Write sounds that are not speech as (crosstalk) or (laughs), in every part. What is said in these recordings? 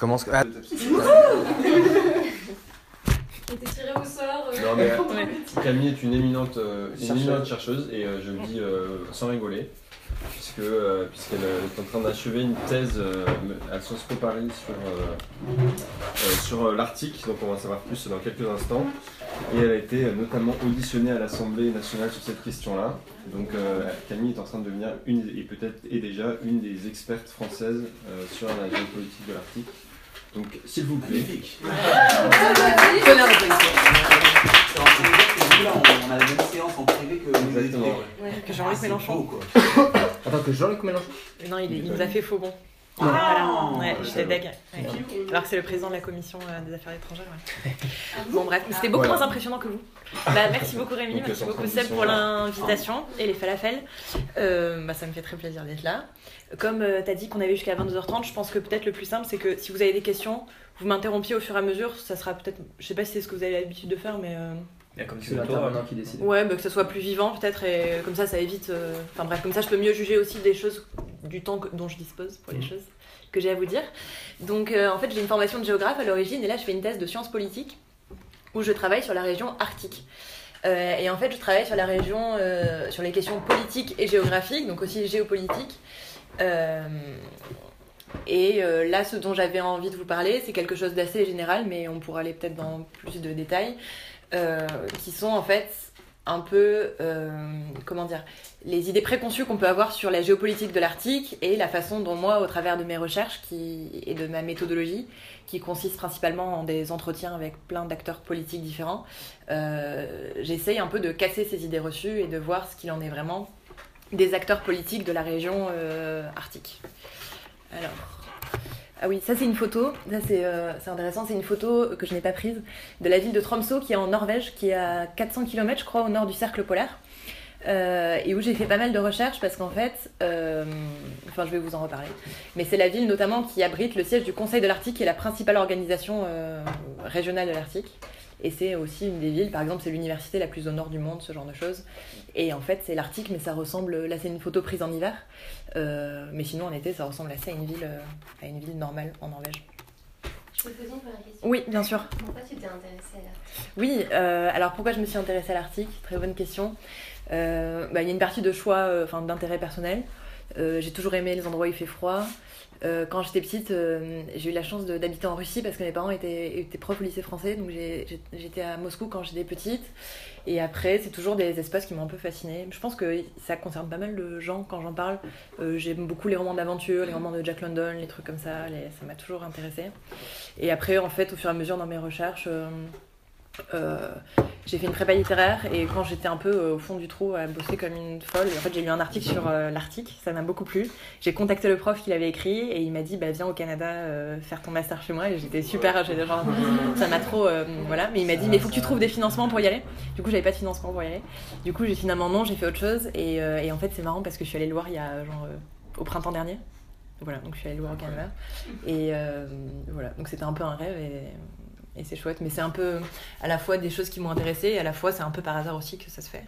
Commence. Ah, était tiré au sort. euh, Non, mais- (laughs) pendant Ouais. le- Camille est une éminente, euh, une Chercheuse. éminente chercheuse et euh, je le dis euh, sans rigoler, puisque euh, puisqu'elle est en train d'achever une thèse euh, à Sciences Po Paris sur, euh, euh, sur euh, l'Arctique, donc on va en savoir plus dans quelques instants. Et elle a été euh, notamment auditionnée à l'Assemblée nationale sur cette question-là. Donc euh, Camille est en train de devenir une et peut-être est déjà une des expertes françaises euh, sur la géopolitique de l'Arctique. Donc s'il vous plaît. Magnifique. (laughs) Là, on, a la même séance en privé que nous Exactement. Ouais, que Ah, Jean-Luc c'est Mélenchon. Attends, que Jean-Luc Mélenchon. Non, il, Il est il pas nous a fait faux bon. Ah, voilà. Ouais, je j'étais deg. Ouais. Alors que c'est le président de la commission euh, des affaires étrangères. ouais. Ah (laughs) Bon bref, mais c'était beaucoup Voilà. moins impressionnant que vous. Bah, merci beaucoup Rémi, Donc, merci beaucoup Seb pour l'invitation et les falafels. Euh, bah, ça me fait très plaisir d'être là. Comme tu t'as dit qu'on avait jusqu'à 22h30, je pense que peut-être le plus simple c'est que si vous avez des questions, vous m'interrompiez au fur et à mesure. Ça sera peut-être, je sais pas si c'est ce que vous avez l'habitude de faire, mais euh, Il y a comme C'est l'intervenant qui décide. ouais, bah, que ça soit plus vivant peut-être et comme ça ça évite. euh, Enfin bref, comme ça je peux mieux juger aussi des choses du temps que- dont je dispose pour les choses que j'ai à vous dire. Donc euh, en fait j'ai une formation de géographe à l'origine et là je fais une thèse de sciences politiques où je travaille sur la région arctique. Euh, et en fait je travaille sur la région, euh, sur les questions politiques et géographiques, donc aussi géopolitiques. Et là, ce dont j'avais envie de vous parler, c'est quelque chose d'assez général, mais on pourra aller peut-être dans plus de détails, qui sont en fait un peu, euh, comment dire, les idées préconçues qu'on peut avoir sur la géopolitique de l'Arctique et la façon dont moi, au travers de mes recherches qui, et de ma méthodologie, qui consiste principalement en des entretiens avec plein d'acteurs politiques différents, euh, j'essaye un peu de casser ces idées reçues et de voir ce qu'il en est vraiment des acteurs politiques de la région euh, arctique. Alors, ah oui, ça c'est une photo, ça c'est euh, c'est intéressant, c'est une photo que je n'ai pas prise de la ville de Tromsø qui est en Norvège, qui est à 400 km je crois au nord du cercle polaire. Euh, et où j'ai fait pas mal de recherches parce qu'en fait, euh, enfin je vais vous en reparler, mais c'est la ville notamment qui abrite le siège du Conseil de l'Arctique qui est la principale organisation régionale de l'Arctique. Et c'est aussi une des villes, par exemple c'est l'université la plus au nord du monde, ce genre de choses. Et en fait c'est l'Arctique mais ça ressemble, là c'est une photo prise en hiver, euh, mais sinon en été ça ressemble assez à une ville, euh, à une ville normale en Norvège. Je peux poser une première question. Oui, bien sûr. Pourquoi tu t'es intéressée à l'art Oui, euh, alors pourquoi je me suis intéressée à l'Arctique Très bonne question. Euh, bah, Il y a une partie de choix, enfin d'intérêt personnel. J'ai toujours aimé les endroits où il fait froid. Euh, quand j'étais petite, euh, j'ai eu la chance d'habiter en Russie parce que mes parents étaient, étaient profs au lycée français, donc j'étais à Moscou quand j'étais petite. Et après, c'est toujours des espaces qui m'ont un peu fascinée. Je pense que ça concerne pas mal de gens quand j'en parle. Euh, J'aime beaucoup les romans d'aventure, les romans de Jack London, les trucs comme ça. ça m'a toujours intéressée. Et après, en fait, au fur et à mesure dans mes recherches, euh, j'ai fait une prépa littéraire et quand j'étais un peu euh, au fond du trou à bosser comme une folle, en fait j'ai lu un article sur euh, l'Arctique, ça m'a beaucoup plu. J'ai contacté le prof qui l'avait écrit et il m'a dit bah viens au Canada euh, faire ton master chez moi et j'étais super, j'étais genre ça m'a trop voilà, mais il m'a dit mais il faut que tu trouves des financements pour y aller. Du coup j'avais pas de financement pour y aller. Du coup j'ai finalement non, j'ai fait autre chose et, et en fait c'est marrant parce que je suis allée le voir il y a genre au printemps dernier. Voilà, donc je suis allée le voir au Canada et voilà, donc c'était un peu un rêve et, et c'est chouette, mais c'est un peu à la fois des choses qui m'ont intéressée et à la fois c'est un peu par hasard aussi que ça se fait.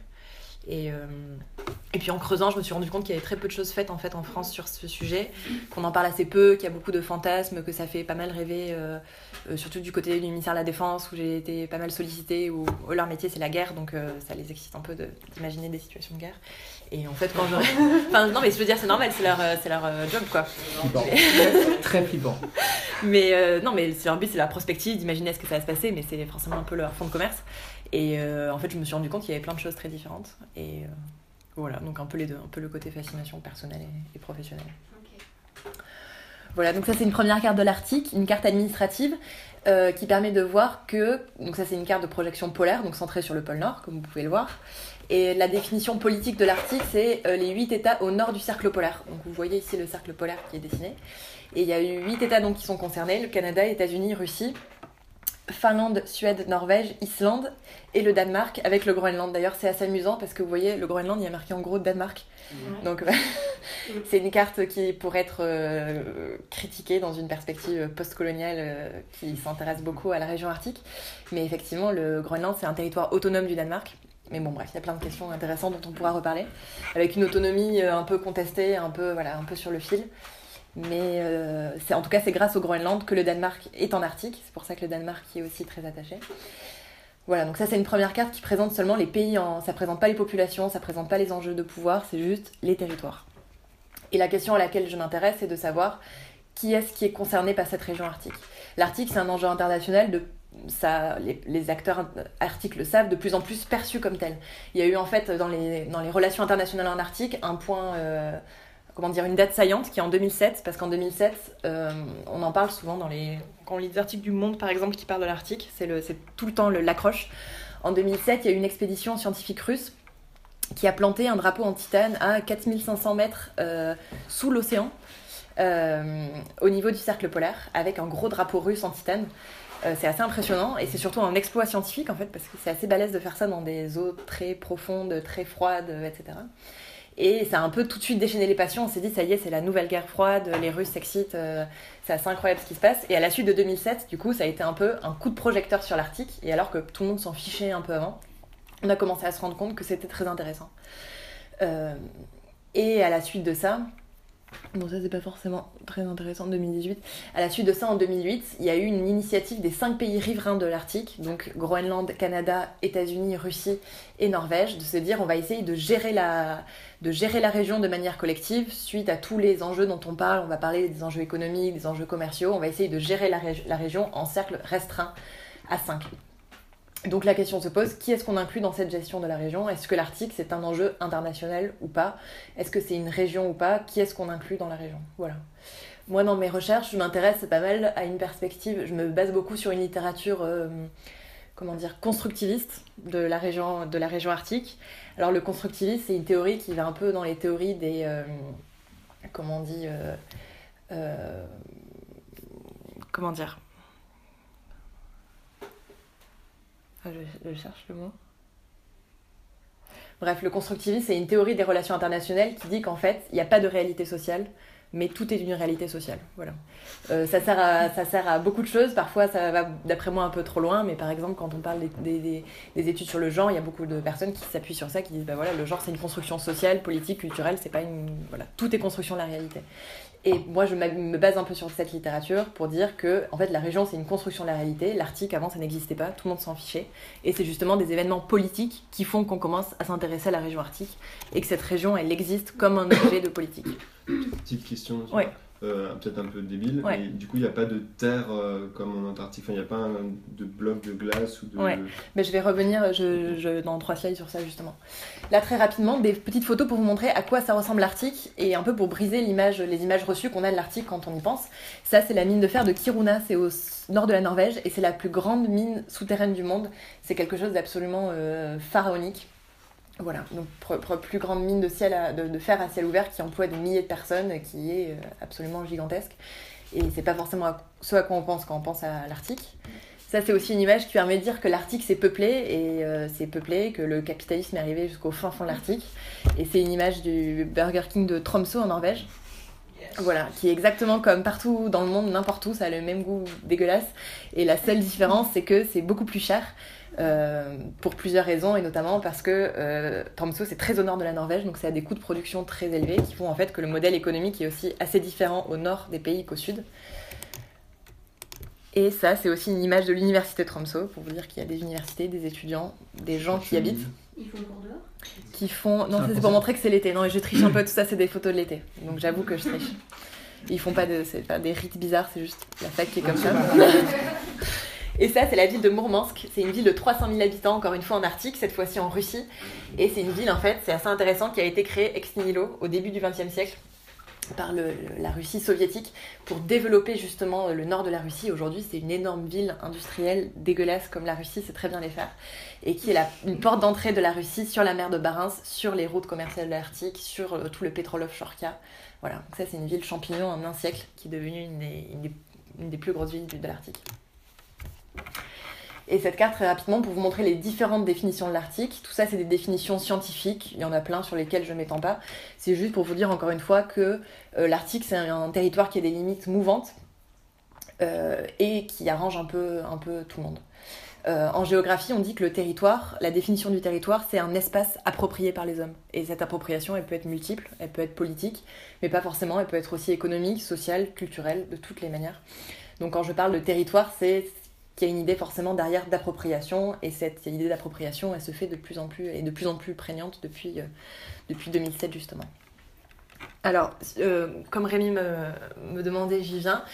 Et, euh, et puis en creusant, je me suis rendu compte qu'il y avait très peu de choses faites en fait en France sur ce sujet, qu'on en parle assez peu, qu'il y a beaucoup de fantasmes, que ça fait pas mal rêver, euh, euh, surtout du côté du ministère de la Défense où j'ai été pas mal sollicitée, où, leur métier c'est la guerre, donc ça les excite un peu d'imaginer des situations de guerre. Et en fait, quand j'aurais. (laughs) enfin, non, mais je veux dire, c'est normal, c'est leur, euh, c'est leur euh, job quoi. Flippant. (laughs) Très flippant. Mais euh, non, mais c'est leur but, c'est leur prospective d'imaginer ce que ça va se passer, mais c'est forcément un peu leur fond de commerce. Et euh, en fait, je me suis rendu compte qu'il y avait plein de choses très différentes. Et euh, voilà, donc un peu les deux, un peu le côté fascination personnelle et, et professionnelle. Voilà, donc ça c'est une première carte de l'Arctique, une carte administrative euh, qui permet de voir que, donc ça c'est une carte de projection polaire, donc centrée sur le pôle Nord, comme vous pouvez le voir. Et la définition politique de l'Arctique, c'est euh, les huit États au nord du cercle polaire. Donc vous voyez ici le cercle polaire qui est dessiné. Et il y a eu huit États donc qui sont concernés le Canada, États-Unis, Russie, Finlande, Suède, Norvège, Islande et le Danemark avec le Groenland. D'ailleurs, c'est assez amusant parce que vous voyez, le Groenland, il y a marqué en gros Danemark. Donc, (laughs) c'est une carte qui pourrait être euh, critiquée dans une perspective postcoloniale euh, qui s'intéresse beaucoup à la région arctique. Mais effectivement, le Groenland, c'est un territoire autonome du Danemark. Mais bon, bref, il y a plein de questions intéressantes dont on pourra reparler. Avec une autonomie euh, un peu contestée, un peu, voilà, un peu sur le fil. Mais euh, en tout cas, c'est grâce au Groenland que le Danemark est en Arctique. C'est pour ça que le Danemark y est aussi très attaché. Voilà, donc ça c'est une première carte qui présente seulement les pays en. Ça présente pas les populations, ça présente pas les enjeux de pouvoir, c'est juste les territoires. Et la question à laquelle je m'intéresse, c'est de savoir qui est-ce qui est concerné par cette région arctique. L'Arctique, c'est un enjeu international ça, les, acteurs arctiques le savent, de plus en plus perçu comme tel. Il y a eu en fait dans les, dans les relations internationales en Arctique un point, euh, comment dire, une date saillante qui est en 2007, parce qu'en 2007, euh, on en parle souvent dans les, quand on articles du Monde par exemple qui parlent de l'Arctique, c'est tout le temps l'accroche. En 2007, il y a eu une expédition scientifique russe qui a planté un drapeau en titane à 4500 mètres euh, sous l'océan. Euh, au niveau du cercle polaire, avec un gros drapeau russe en titane. C'est assez impressionnant et c'est surtout un exploit scientifique en fait parce que c'est assez balèze de faire ça dans des eaux très profondes, très froides, etc. Et ça a un peu tout de suite déchaîné les passions. On s'est dit, ça y est, c'est la nouvelle guerre froide, les Russes s'excitent, euh, c'est assez incroyable ce qui se passe. Et à la suite de 2007, du coup, ça a été un peu un coup de projecteur sur l'Arctique. Et alors que tout le monde s'en fichait un peu avant, on a commencé à se rendre compte que c'était très intéressant. Euh, et à la suite de ça, Bon, ça, c'est pas forcément très intéressant en 2018. À la suite de ça, en 2008, il y a eu une initiative des cinq pays riverains de l'Arctique, donc Groenland, Canada, États-Unis, Russie et Norvège, de se dire on va essayer de gérer, la, de gérer la région de manière collective suite à tous les enjeux dont on parle. On va parler des enjeux économiques, des enjeux commerciaux. On va essayer de gérer la, la région en cercle restreint à 5. Donc la question se pose, qui est-ce qu'on inclut dans cette gestion de la région? Est-ce que l'Arctique c'est un enjeu international ou pas? Est-ce que c'est une région ou pas? Qui est-ce qu'on inclut dans la région? Voilà. Moi dans mes recherches, je m'intéresse pas mal à une perspective, je me base beaucoup sur une littérature euh, comment dire constructiviste de la région de la région arctique. Alors le constructivisme, c'est une théorie qui va un peu dans les théories des euh, comment on dit euh, comment dire? Ah, je, cherche le mot. Bref, le constructivisme, c'est une théorie des relations internationales qui dit qu'en fait, il n'y a pas de réalité sociale, mais tout est une réalité sociale. Voilà. Euh, ça, sert à, ça sert à beaucoup de choses. Parfois, ça va, d'après moi, un peu trop loin. Mais par exemple, quand on parle des, des, des études sur le genre, il y a beaucoup de personnes qui s'appuient sur ça, qui disent bah voilà, le genre, c'est une construction sociale, politique, culturelle. C'est pas une. Voilà, tout est construction de la réalité. Et moi, je me base un peu sur cette littérature pour dire que, en fait, la région, c'est une construction de la réalité. L'Arctique, avant, ça n'existait pas, tout le monde s'en fichait. Et c'est justement des événements politiques qui font qu'on commence à s'intéresser à la région arctique et que cette région, elle existe comme un objet de politique. Petite question. Ouais. Euh, peut-être un peu débile, Ouais. mais du coup, il n'y a pas de terre euh, comme en Antarctique, Enfin, il n'y a pas un- de bloc de glace ou de. Ouais. Mais je vais revenir je, je- dans trois slides sur ça justement. Là très rapidement, des petites photos pour vous montrer à quoi ça ressemble l'Arctique et un peu pour briser l'image, les images reçues qu'on a de l'Arctique quand on y pense. Ça c'est la mine de fer de Kiruna, c'est au nord de la Norvège et c'est la plus grande mine souterraine du monde. C'est quelque chose d'absolument euh, pharaonique. Voilà, donc plus grande mine de, ciel à- de, de fer à ciel ouvert qui emploie des milliers de personnes, qui est euh, absolument gigantesque. Et c'est pas forcément à- ce à quoi on pense quand on pense à l'Arctique. Ça, c'est aussi une image qui permet de dire que l'Arctique c'est peuplé et euh, c'est peuplé, que le capitalisme est arrivé jusqu'au fin fond de l'Arctique. Et c'est une image du Burger King de Tromsø en Norvège. Voilà, qui est exactement comme partout dans le monde, n'importe où, ça a le même goût dégueulasse. Et la seule différence, c'est que c'est beaucoup plus cher. Euh, pour plusieurs raisons et notamment parce que euh, Tromsø c'est très au nord de la Norvège donc ça a des coûts de production très élevés qui font en fait que le modèle économique est aussi assez différent au nord des pays qu'au sud et ça, c'est aussi une image de l'université de Tromsø, pour vous dire qu'il y a des universités, des étudiants, des gens qui y habitent, Ils font cours dehors? Qui font... Non, C'est pour montrer que c'est l'été. Non, et je triche un peu, tout ça, c'est des photos de l'été. Donc j'avoue que je triche. Ils font pas de... C'est pas des rites bizarres, c'est juste la fac qui est comme ça. (laughs) Et ça, c'est la ville de Mourmansk. C'est une ville de 300 000 habitants, encore une fois en Arctique, cette fois-ci en Russie. Et c'est une ville, en fait, c'est assez intéressant, qui a été créée ex nihilo au début du XXe siècle par la Russie soviétique pour développer justement le nord de la Russie. Aujourd'hui, c'est une énorme ville industrielle dégueulasse comme la Russie sait très bien les faire et qui est une porte d'entrée de la Russie sur la mer de Barents, sur les routes commerciales de l'Arctique, sur euh, tout le pétrole offshore qu'il. Voilà, donc ça c'est une ville champignon en un siècle qui est devenue une des, une des- plus grosses villes de l'Arctique. Et cette carte, très rapidement, pour vous montrer les différentes définitions de l'Arctique. Tout ça, c'est des définitions scientifiques. Il y en a plein sur lesquelles je ne m'étends pas. C'est juste pour vous dire encore une fois que euh, l'Arctique, c'est un, territoire qui a des limites mouvantes euh, et qui arrange un peu, un peu tout le monde. Euh, en géographie, on dit que le territoire, la définition du territoire, c'est un espace approprié par les hommes. Et cette appropriation, elle peut être multiple, elle peut être politique, mais pas forcément, elle peut être aussi économique, sociale, culturelle, de toutes les manières. Donc quand je parle de territoire, c'est qu'il y a une idée forcément derrière d'appropriation, et cette idée d'appropriation, elle se fait de plus en plus, et de plus en plus prégnante depuis, euh, depuis 2007 justement. Alors, euh, comme Rémi me, me demandait, j'y viens.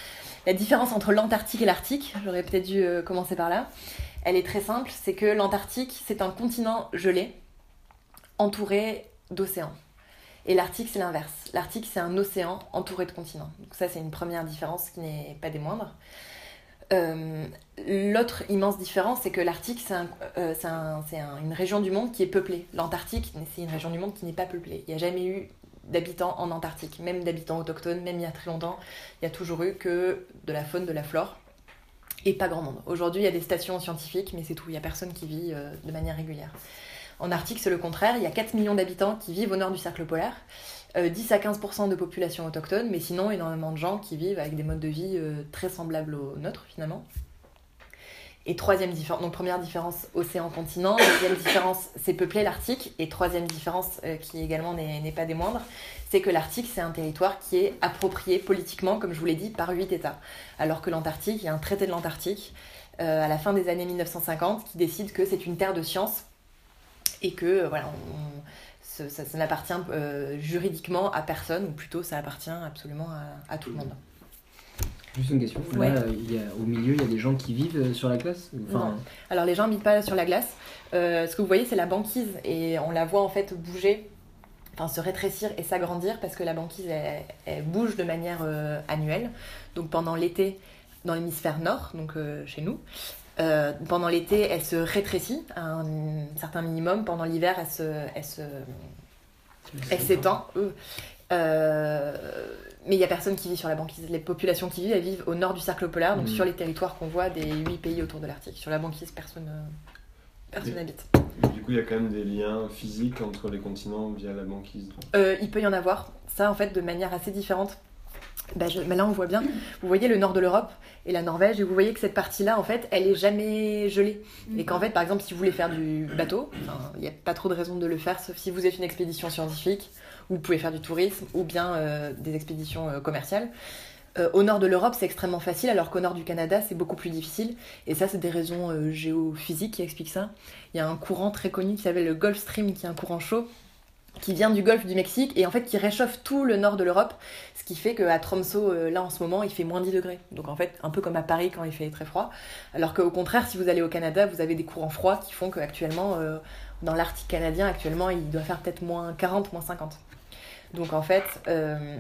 La différence entre l'Antarctique et l'Arctique, j'aurais peut-être dû euh, commencer par là, elle est très simple, c'est que l'Antarctique, c'est un continent gelé, entouré d'océans. Et l'Arctique, c'est l'inverse. L'Arctique, c'est un océan entouré de continents. Donc ça, c'est une première différence qui n'est pas des moindres. Euh, L'autre immense différence, c'est que l'Arctique, c'est un, euh, un- un- une région du monde qui est peuplée. L'Antarctique, c'est une région du monde qui n'est pas peuplée. Il n'y a jamais eu d'habitants en Antarctique, même d'habitants autochtones, même il y a très longtemps, il y a toujours eu que de la faune, de la flore, et pas grand monde. Aujourd'hui, il y a des stations scientifiques, mais c'est tout, il n'y a personne qui vit euh, de manière régulière. En Arctique, c'est le contraire, il y a 4 millions d'habitants qui vivent au nord du cercle polaire, euh, 10 à 15% de population autochtone, mais sinon énormément de gens qui vivent avec des modes de vie euh, très semblables aux nôtres finalement. Et troisième différence, donc première différence, océan-continent. Deuxième (coughs) différence, c'est peuplé l'Arctique. Et troisième différence, euh, qui également n'est pas des moindres, c'est que l'Arctique, c'est un territoire qui est approprié politiquement, comme je vous l'ai dit, par huit États. Alors que l'Antarctique, il y a un traité de l'Antarctique euh, à la fin des années 1950 qui décide que c'est une terre de science et que voilà, ça, ça n'appartient euh, juridiquement à personne, ou plutôt ça appartient absolument à, à tout le monde. Juste une question. Ouais. Là, il y a, au milieu, il y a des gens qui vivent euh, sur la glace Non. Alors les gens habitent pas sur la glace. Euh, ce que vous voyez, c'est la banquise et on la voit en fait bouger, enfin se rétrécir et s'agrandir parce que la banquise elle, elle bouge de manière euh, annuelle. Donc pendant l'été, dans l'hémisphère nord, donc euh, chez nous, euh, pendant l'été, elle se rétrécit à un certain minimum. Pendant l'hiver, elle se, elle se, elle s'étend. Euh, euh, mais il n'y a personne qui vit sur la banquise. Les populations qui vivent, elles vivent au nord du cercle polaire, donc Mhm. sur les territoires qu'on voit des huit pays autour de l'Arctique. Sur la banquise, personne personne n'habite. Du coup, il y a quand même des liens physiques entre les continents via la banquise. Euh, il peut y en avoir, ça en fait de manière assez différente. Mais là on voit bien, vous voyez le nord de l'Europe et la Norvège, et vous voyez que cette partie-là en fait elle est jamais gelée. Et qu'en fait par exemple si vous voulez faire du bateau, il n'y a pas trop de raison de le faire sauf si vous êtes une expédition scientifique, ou vous pouvez faire du tourisme, ou bien euh, des expéditions euh, commerciales. Euh, au nord de l'Europe c'est extrêmement facile alors qu'au nord du Canada c'est beaucoup plus difficile. Et ça c'est des raisons géophysiques qui expliquent ça. Il y a un courant très connu qui s'appelle le Gulf Stream qui est un courant chaud qui vient du golfe du Mexique et en fait qui réchauffe tout le nord de l'Europe, ce qui fait qu'à Tromsø, euh, là en ce moment, il fait moins 10 degrés. Donc en fait, un peu comme à Paris quand il fait très froid. Alors qu'au contraire, si vous allez au Canada, vous avez des courants froids qui font qu'actuellement, euh, dans l'Arctique canadien, actuellement, il doit faire peut-être moins 40, moins 50. Donc en fait... euh,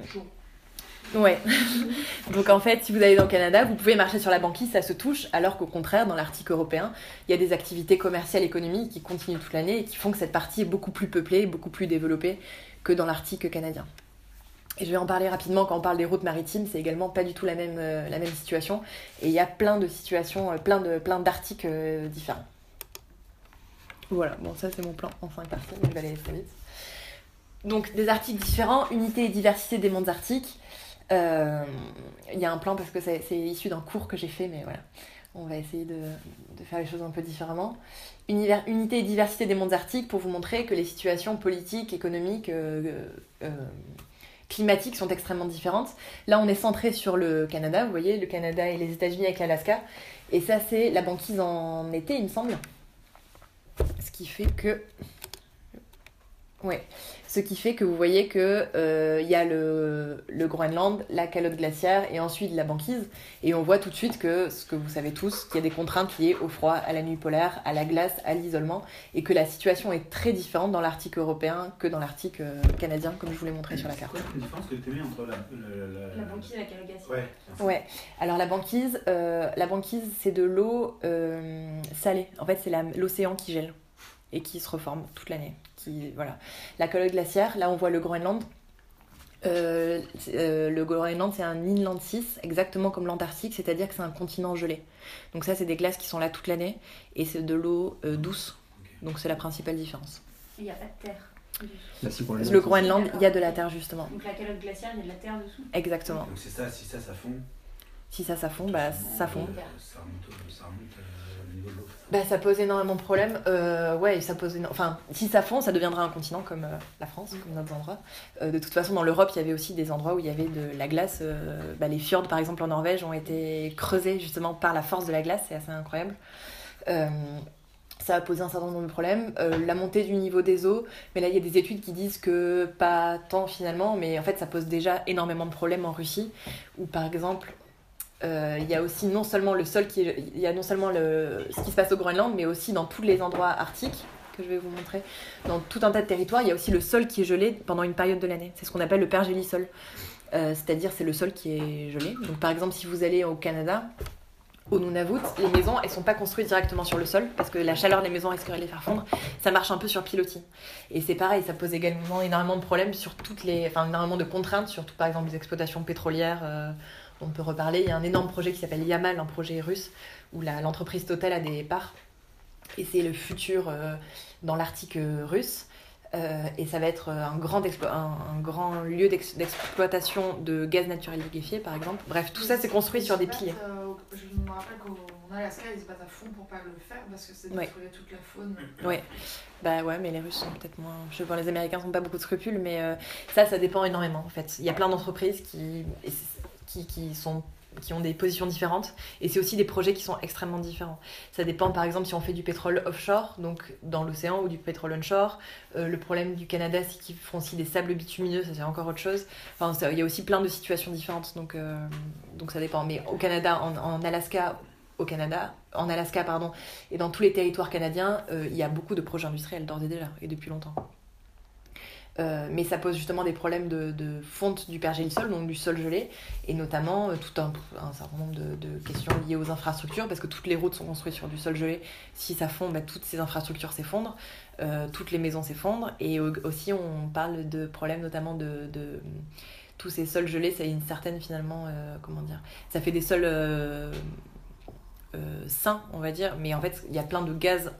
Ouais. (laughs) Donc en fait, si vous allez dans le Canada, vous pouvez marcher sur la banquise, ça se touche, alors qu'au contraire, dans l'Arctique européen, il y a des activités commerciales, économiques qui continuent toute l'année et qui font que cette partie est beaucoup plus peuplée, beaucoup plus développée que dans l'Arctique canadien. Et je vais en parler rapidement quand on parle des routes maritimes, c'est également pas du tout la même, euh, la même situation. Et il y a plein de situations, euh, plein de plein d'articles euh, différents. Voilà, bon ça c'est mon plan en cinq parties, mais je vais aller très vite. Donc des articles différents, unité et diversité des mondes arctiques. Euh, Il y a un plan parce que c'est issu d'un cours que j'ai fait, mais voilà. On va essayer de, faire les choses un peu différemment. Unité et diversité des mondes arctiques pour vous montrer que les situations politiques, économiques, euh, euh, climatiques sont extrêmement différentes. Là, on est centré sur le Canada, vous voyez, le Canada et les États-Unis avec l'Alaska. Et ça, c'est la banquise en été, il me semble. Ce qui fait que. Ouais. Ce qui fait que vous voyez que euh, il y a le, le Groenland, la calotte glaciaire et ensuite la banquise. Et on voit tout de suite que, ce que vous savez tous, qu'il y a des contraintes liées au froid, à la nuit polaire, à la glace, à l'isolement, et que la situation est très différente dans l'Arctique européen que dans l'Arctique euh, canadien, comme je vous l'ai montré sur la carte. Quoi la différence que tu mets entre la, banquise et la calogation. Ouais. Ouais. Alors la banquise, euh, la banquise c'est de l'eau euh, salée. En fait, c'est l'océan qui gèle et qui se reforme toute l'année. Qui voilà. La calotte glaciaire, là on voit le Groenland. Euh, euh, le Groenland c'est un inland 6, exactement comme l'Antarctique, c'est-à-dire que c'est un continent gelé. Donc ça c'est des glaces qui sont là toute l'année et c'est de l'eau euh, douce. Donc c'est la principale différence. Il n'y a pas de terre. Le Groenland, il y a de la terre justement. Donc la calotte glaciaire, il y a de la terre dessous. Exactement. Donc c'est ça, si ça, ça fond. Si ça, ça fond, bah ça fond. Ça euh, Bah, ça pose énormément de problèmes. Euh, ouais, ça pose éno- Enfin, si ça fond, ça deviendra un continent comme euh, la France, comme d'autres endroits. Euh, de toute façon, dans l'Europe, il y avait aussi des endroits où il y avait de la glace. bah, les fjords, par exemple, en Norvège, ont été creusés justement par la force de la glace. C'est assez incroyable. Ça a posé un certain nombre de problèmes. La montée du niveau des eaux, mais là, il y a des études qui disent que pas tant finalement, mais en fait, ça pose déjà énormément de problèmes en Russie, où par exemple, il y a aussi non seulement le sol qui il y a non seulement le, ce qui se passe au Groenland, mais aussi dans tous les endroits arctiques que je vais vous montrer. Dans tout un tas de territoires, il y a aussi le sol qui est gelé pendant une période de l'année. C'est ce qu'on appelle le pergélisol. Euh, C'est-à-dire c'est le sol qui est gelé. Donc par exemple, si vous allez au Canada, au Nunavut, les maisons, elles sont pas construites directement sur le sol parce que la chaleur des maisons risquerait de les faire fondre. Ça marche un peu sur pilotis. Et c'est pareil, ça pose également énormément de problèmes sur toutes les, enfin énormément de contraintes, surtout par exemple des exploitations pétrolières. euh, on peut reparler. Il y a un énorme projet qui s'appelle Yamal, un projet russe où l'entreprise Total a des parts. Et c'est le futur euh, dans l'Arctique russe. Euh, et ça va être euh, un grand, explo- un, un grand lieu d'ex- d'exploitation de gaz naturel liquéfié, par exemple. Bref, tout ça, c'est construit sur des piliers. euh, je me rappelle qu'en Alaska, ils se battent à fond pour pas le faire parce que c'est Ouais. détruire toute la faune. Ouais. Bah ouais, mais les Russes sont peut-être moins. Je pas, les Américains n'ont pas beaucoup de scrupules, mais euh, ça, ça dépend énormément en fait. Il y a plein d'entreprises qui, qui, qui sont qui ont des positions différentes et c'est aussi des projets qui sont extrêmement différents. Ça dépend par exemple si on fait du pétrole offshore, donc dans l'océan ou du pétrole onshore. Euh, le problème du Canada, c'est qu'ils font aussi des sables bitumineux, ça c'est encore autre chose. Enfin, il y a aussi plein de situations différentes, donc, euh, donc ça dépend. Mais au Canada, en, en Alaska, au Canada, en Alaska, pardon, et dans tous les territoires canadiens, euh, il y a beaucoup de projets industriels d'ores et déjà, et depuis longtemps. Euh, mais ça pose justement des problèmes de, fonte du pergélisol, donc du sol gelé, et notamment euh, tout un, certain nombre de, questions liées aux infrastructures, parce que toutes les routes sont construites sur du sol gelé. Si ça fond, bah, toutes ces infrastructures s'effondrent, euh, toutes les maisons s'effondrent, et au- aussi on parle de problèmes notamment de, tous ces sols gelés, ça une certaine finalement, comment dire, ça fait des sols sains, on va dire, mais en fait il y a plein de gaz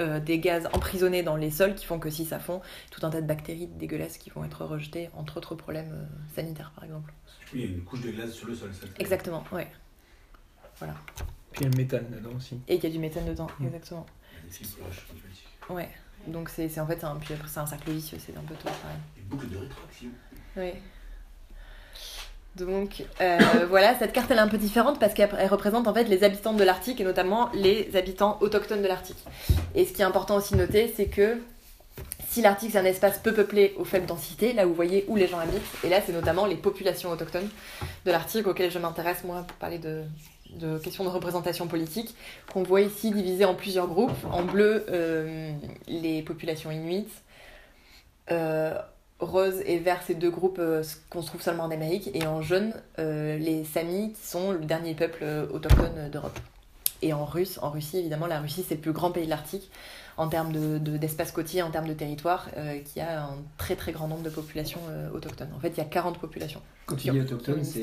euh, des gaz emprisonnés dans les sols qui font que si ça fond, tout un tas de bactéries dégueulasses qui vont être rejetées, entre autres problèmes euh, sanitaires par exemple. Il y a une couche de glace sur le sol. ça. Exactement, ouais. Puis il y a le méthane dedans aussi. Et il y a du méthane dedans, Mm. exactement. Il y a des. Ouais. Donc c'est c'est- en fait c'est un, puis après c'est un cercle vicieux, c'est un peu tout pareil. Des boucles de rétroaction. Oui. Donc euh, voilà, cette carte elle est un peu différente parce qu'elle elle représente en fait les habitants de l'Arctique et notamment les habitants autochtones de l'Arctique. Et ce qui est important aussi de noter, c'est que si l'Arctique c'est un espace peu peuplé aux faibles densités, là vous voyez où les gens habitent, et là c'est notamment les populations autochtones de l'Arctique auxquelles je m'intéresse moi pour parler de, de questions de représentation politique, qu'on voit ici divisées en plusieurs groupes. En bleu, euh, les populations inuites. Euh, rose et vert, c'est deux groupes euh, qu'on se trouve seulement en Amérique, et en jaune, euh, les Samis, qui sont le dernier peuple euh, autochtone d'Europe. Et en russe, en Russie, évidemment, la Russie, c'est le plus grand pays de l'Arctique en termes de, de- d'espace côtier, en termes de territoire, euh, qui a un très très grand nombre de populations euh, autochtones. En fait, il y a 40 populations. Quand tu dis autochtone, c'est.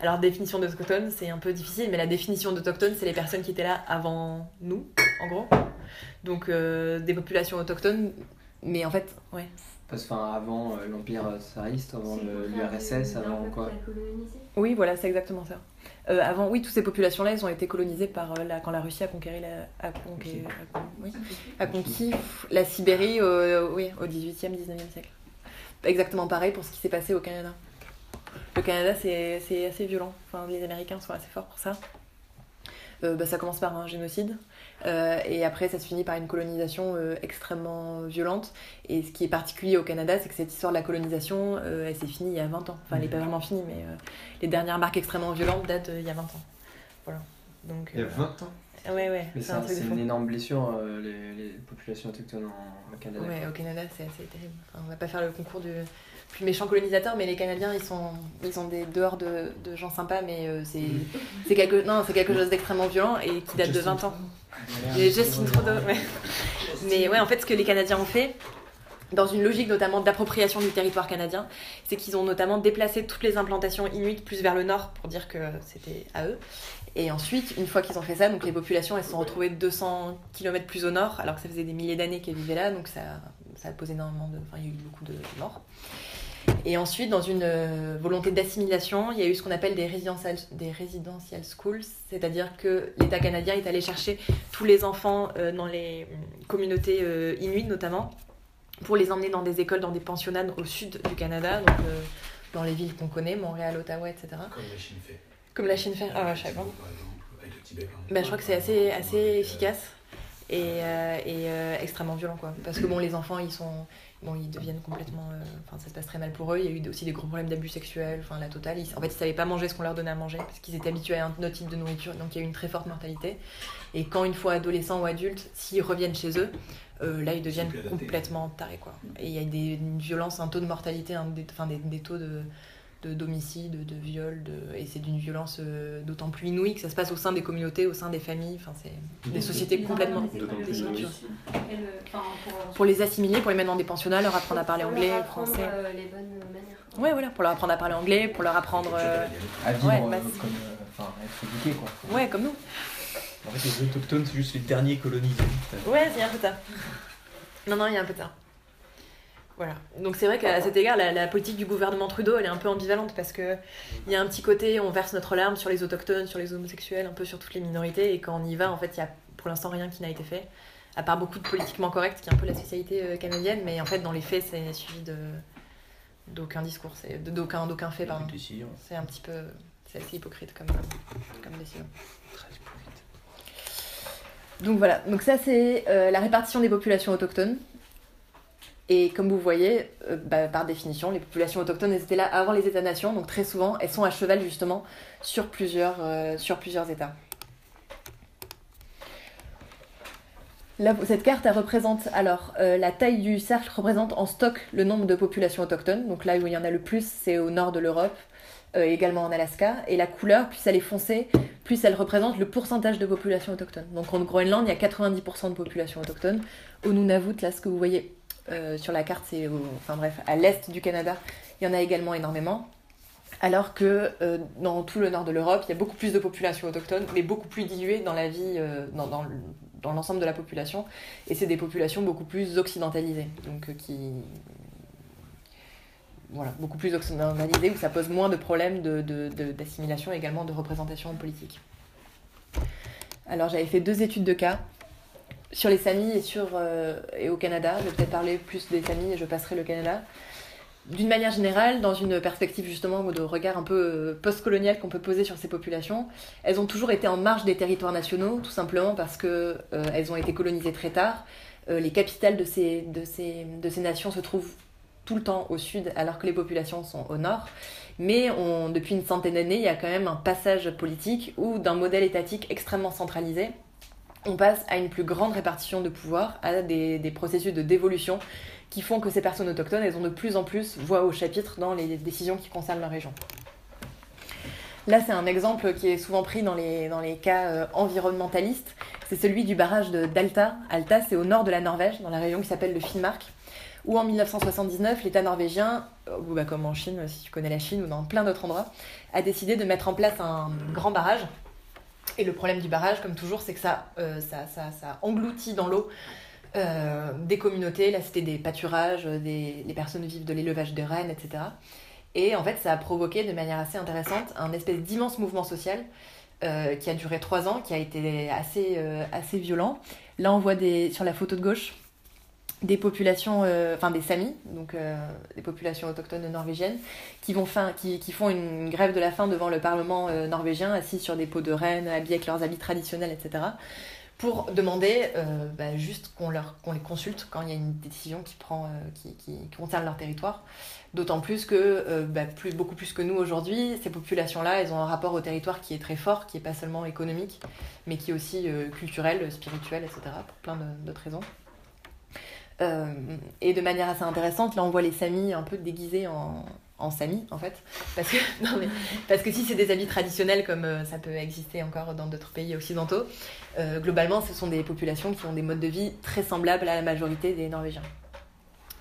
Alors, définition d'autochtone, c'est un peu difficile, mais la définition d'autochtone, c'est les personnes qui étaient là avant nous, en gros. Donc, euh, des populations autochtones, mais en fait, ouais. Parce que, enfin, avant euh, l'Empire tsariste, avant l'URSS, avant quoi. Oui, voilà, c'est exactement ça. Euh, avant, oui, toutes ces populations-là, elles ont été colonisées par euh, la, quand la Russie a conquéri la, a conqué- a con- oui, a conquis la Sibérie oui, au 18e, 19e siècle. Exactement pareil pour ce qui s'est passé au Canada. Le Canada, c'est c'est assez violent. Enfin, les Américains sont assez forts pour ça. Euh, bah, ça commence par un génocide. Euh, et après, ça se finit par une colonisation euh, extrêmement violente. Et ce qui est particulier au Canada, c'est que cette histoire de la colonisation, euh, elle s'est finie il y a 20 ans. Enfin, elle n'est pas vraiment finie, mais euh, les dernières marques extrêmement violentes datent d'il y a 20 ans. Voilà. Donc, Il y a euh, 20 ans. Ouais, ouais, Mais c'est un une énorme blessure, euh, les, les populations autochtones en, au Canada. Ouais, au Canada, c'est assez terrible. Enfin, on va pas faire le concours du plus méchant colonisateur, mais les Canadiens, ils sont, ils ont des dehors de, de gens sympas, mais euh, c'est, (laughs) c'est quelque, non, c'est quelque chose d'extrêmement violent et qui date de 20 ans. Et Justin Trudeau, ouais. Mais ouais, en fait, ce que les Canadiens ont fait, dans une logique notamment d'appropriation du territoire canadien, c'est qu'ils ont notamment déplacé toutes les implantations inuites plus vers le nord pour dire que c'était à eux. Et ensuite, une fois qu'ils ont fait ça, donc les populations elles se sont retrouvées 200 km plus au nord, alors que ça faisait des milliers d'années qu'elles vivaient là, donc ça, ça a posé énormément de. Enfin, il y a eu beaucoup de morts. Et ensuite, dans une euh, volonté d'assimilation, il y a eu ce qu'on appelle des residential, des residential schools, c'est-à-dire que l'État canadien est allé chercher tous les enfants euh, dans les euh, communautés euh, inuites notamment, pour les emmener dans des écoles, dans des pensionnats au sud du Canada, donc dans les villes qu'on connaît, Montréal, Ottawa, etc. Comme la Chine fait. Comme la Chine fait. Ah ouais, je savais pas. Bah, je crois que c'est assez, assez efficace et, et extrêmement violent quoi. Parce que bon, les enfants ils sont, bon, ils deviennent complètement, euh, enfin ça se passe très mal pour eux. Il y a eu aussi des gros problèmes d'abus sexuels, enfin la totale. Ils- en fait, ils savaient pas manger ce qu'on leur donnait à manger parce qu'ils étaient habitués à un autre type de nourriture, donc il y a eu une très forte mortalité. Et quand une fois adolescents ou adultes, s'ils reviennent chez eux, euh, là ils deviennent complètement tarés quoi. Et il y a des une violence, un taux de mortalité, un des, enfin des, des taux de de d'homicide, de viol, de... et c'est d'une violence euh, d'autant plus inouïe que ça se passe au sein des communautés, au sein des familles, enfin c'est des sociétés complètement. Quel, euh, enfin, pour, pour les assimiler, pour les mettre dans des pensionnats, leur apprendre à parler pour anglais, leur apprendre, français. euh, les bonnes manières. quoi. Ouais, voilà, pour leur apprendre à parler anglais, pour leur apprendre. euh, À vivre Ouais, euh, bah, comme. euh, être éduqué quoi. Ouais, comme nous. En fait, les autochtones, c'est juste les derniers colonisés. Ouais, il y a un peu de ça. Non, non, il y a un peu de ça. Voilà. Donc c'est vrai qu'à cet égard, la, la politique du gouvernement Trudeau, elle est un peu ambivalente parce que il y a un petit côté, on verse notre larme sur les autochtones, sur les homosexuels, un peu sur toutes les minorités, et quand on y va, en fait, il y a pour l'instant rien qui n'a été fait, à part beaucoup de politiquement correct, qui est un peu la spécialité euh, canadienne, mais en fait, dans les faits, c'est suivi de d'aucun discours, c'est d'aucun d'aucun fait, pardon. Décision. C'est un petit peu, c'est assez hypocrite comme comme décision. Très hypocrite. Donc voilà, donc ça c'est euh, la répartition des populations autochtones. Et comme vous voyez, euh, bah, par définition, les populations autochtones elles étaient là avant les États-nations, donc très souvent elles sont à cheval justement sur plusieurs, euh, sur plusieurs États. Cette carte, elle représente alors euh, la taille du cercle représente en stock le nombre de populations autochtones. Donc là où il y en a le plus, c'est au nord de l'Europe, également en Alaska. Et la couleur, plus elle est foncée, plus elle représente le pourcentage de population autochtone. Donc en Groenland, il y a 90% de population autochtone. Au Nunavut, là, ce que vous voyez euh, sur la carte, c'est enfin bref, à l'est du Canada, il y en a également énormément. Alors que euh, dans tout le nord de l'Europe, il y a beaucoup plus de population autochtone, mais beaucoup plus diluée dans la vie, euh, dans, dans le- dans l'ensemble de la population. Et c'est des populations beaucoup plus occidentalisées, donc qui voilà, beaucoup plus occidentalisées, où ça pose moins de problèmes de- de- d'assimilation et également de représentation politique. Alors j'avais fait deux études de cas sur les Samis et, sur, euh, et au Canada. Je vais peut-être parler plus des Samis et je passerai le Canada. D'une manière générale, dans une perspective justement de regard un peu euh, post-colonial qu'on peut poser sur ces populations, elles ont toujours été en marge des territoires nationaux, tout simplement parce que euh, elles ont été colonisées très tard. Les capitales de ces, de, ces, de ces nations se trouvent tout le temps au sud, alors que les populations sont au nord. Mais depuis une centaine d'années, il y a quand même un passage politique où d'un modèle étatique extrêmement centralisé, on passe à une plus grande répartition de pouvoir, à des, processus de dévolution qui font que ces personnes autochtones, elles ont de plus en plus voix au chapitre dans les décisions qui concernent leur région. Là, c'est un exemple qui est souvent pris dans les, cas euh, environnementalistes. C'est celui du barrage d'Alta. Alta, c'est au nord de la Norvège, dans la région qui s'appelle le Finnmark, où en 1979, l'État norvégien, euh, bah, comme en Chine, si tu connais la Chine, ou dans plein d'autres endroits, a décidé de mettre en place un grand barrage. Et le problème du barrage, comme toujours, c'est que ça, euh, engloutit dans l'eau euh, des communautés. Là, c'était des pâturages, des, les personnes vivent de l'élevage de rennes, etc. Et en fait, ça a provoqué de manière assez intéressante un espèce d'immense mouvement social euh, qui a duré trois ans, qui a été assez, euh, assez violent. Là, on voit des, sur la photo de gauche des populations, euh, enfin des Samis, donc euh, des populations autochtones norvégiennes, qui, vont fin, qui, qui font une grève de la faim devant le Parlement euh, norvégien, assis sur des pots de rennes, habillés avec leurs habits traditionnels, etc pour demander bah, juste qu'on qu'on les consulte quand il y a une décision qui prend qui, qui, concerne leur territoire. D'autant plus que bah, plus beaucoup plus que nous aujourd'hui ces populations là elles ont un rapport au territoire qui est très fort qui est pas seulement économique mais qui est aussi culturel spirituel etc pour plein d'autres raisons Euh, et de manière assez intéressante là on voit les samis un peu déguisés en en samis en fait parce que (laughs) non mais parce que si c'est des habits traditionnels comme euh, ça peut exister encore dans d'autres pays occidentaux euh, globalement, ce sont des populations qui ont des modes de vie très semblables à la majorité des Norvégiens.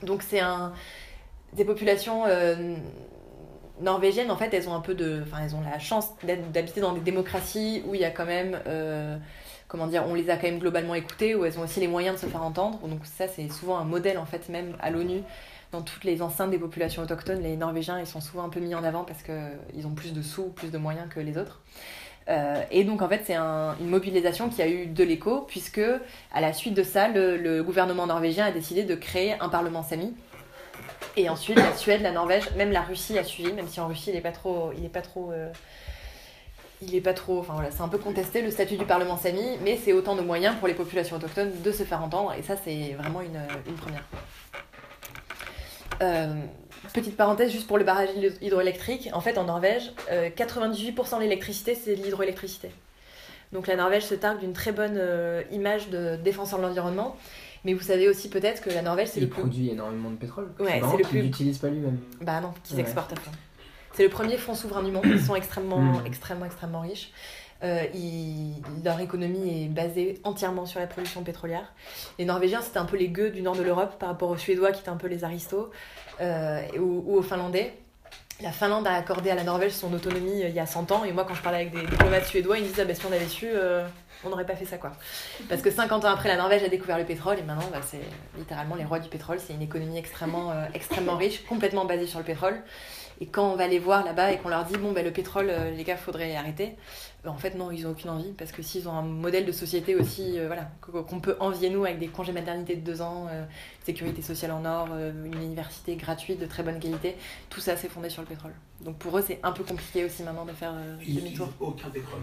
Donc c'est un des populations norvégiennes en fait, elles ont un peu de, enfin elles ont la chance d'habiter dans des démocraties où il y a quand même, comment dire, on les a quand même globalement écoutées, où elles ont aussi les moyens de se faire entendre. Donc ça c'est souvent un modèle en fait même à l'ONU dans toutes les enceintes des populations autochtones, les Norvégiens, ils sont souvent un peu mis en avant parce qu'ils ont plus de sous, plus de moyens que les autres. Euh, et donc en fait c'est un- une mobilisation qui a eu de l'écho puisque à la suite de ça le, gouvernement norvégien a décidé de créer un parlement sami et ensuite la Suède, la Norvège, même la Russie a suivi même si en Russie il est pas trop, il est pas trop, euh, il est pas trop, enfin voilà c'est un peu contesté le statut du parlement sami mais c'est autant de moyens pour les populations autochtones de se faire entendre et ça c'est vraiment une, une première. Euh, Petite parenthèse juste pour le barrage hydro- hydroélectrique. En fait, en Norvège, euh, 98% de l'électricité, c'est de l'hydroélectricité. Donc la Norvège se targue d'une très bonne euh, image de défenseur de l'environnement. Mais vous savez aussi peut-être que la Norvège, c'est Il le plus... produit énormément de pétrole. Ouais, c'est le plus- l'utilise pas lui-même. Bah non, qu'ils Ouais. exportent à fond. C'est le premier fonds souverain du monde. Ils sont extrêmement, Mm. extrêmement, extrêmement riches. Euh, ils- leur économie est basée entièrement sur la production pétrolière. Les Norvégiens, c'était un peu les gueux du nord de l'Europe par rapport aux Suédois qui étaient un peu les aristos, euh, ou, ou aux Finlandais. La Finlande a accordé à la Norvège son autonomie euh, il y a 100 ans, et moi, quand je parlais avec des diplomates suédois, ils me disaient ah, bah, si on avait su, on n'aurait pas fait ça quoi. Parce que 50 ans après, la Norvège a découvert le pétrole, et maintenant, bah, c'est littéralement les rois du pétrole. C'est une économie extrêmement, extrêmement riche, complètement basée sur le pétrole. Et quand on va les voir là-bas et qu'on leur dit bon ben le pétrole euh, les gars faudrait arrêter, en fait non ils ont aucune envie parce que s'ils ont un modèle de société aussi euh, voilà qu- qu'on peut envier nous avec des congés maternité de deux ans, euh, sécurité sociale en or, euh, une université gratuite de très bonne qualité, tout ça c'est fondé sur le pétrole. Donc pour eux c'est un peu compliqué aussi maintenant de faire euh, Ils n'utilisent demi-tour. aucun pétrole.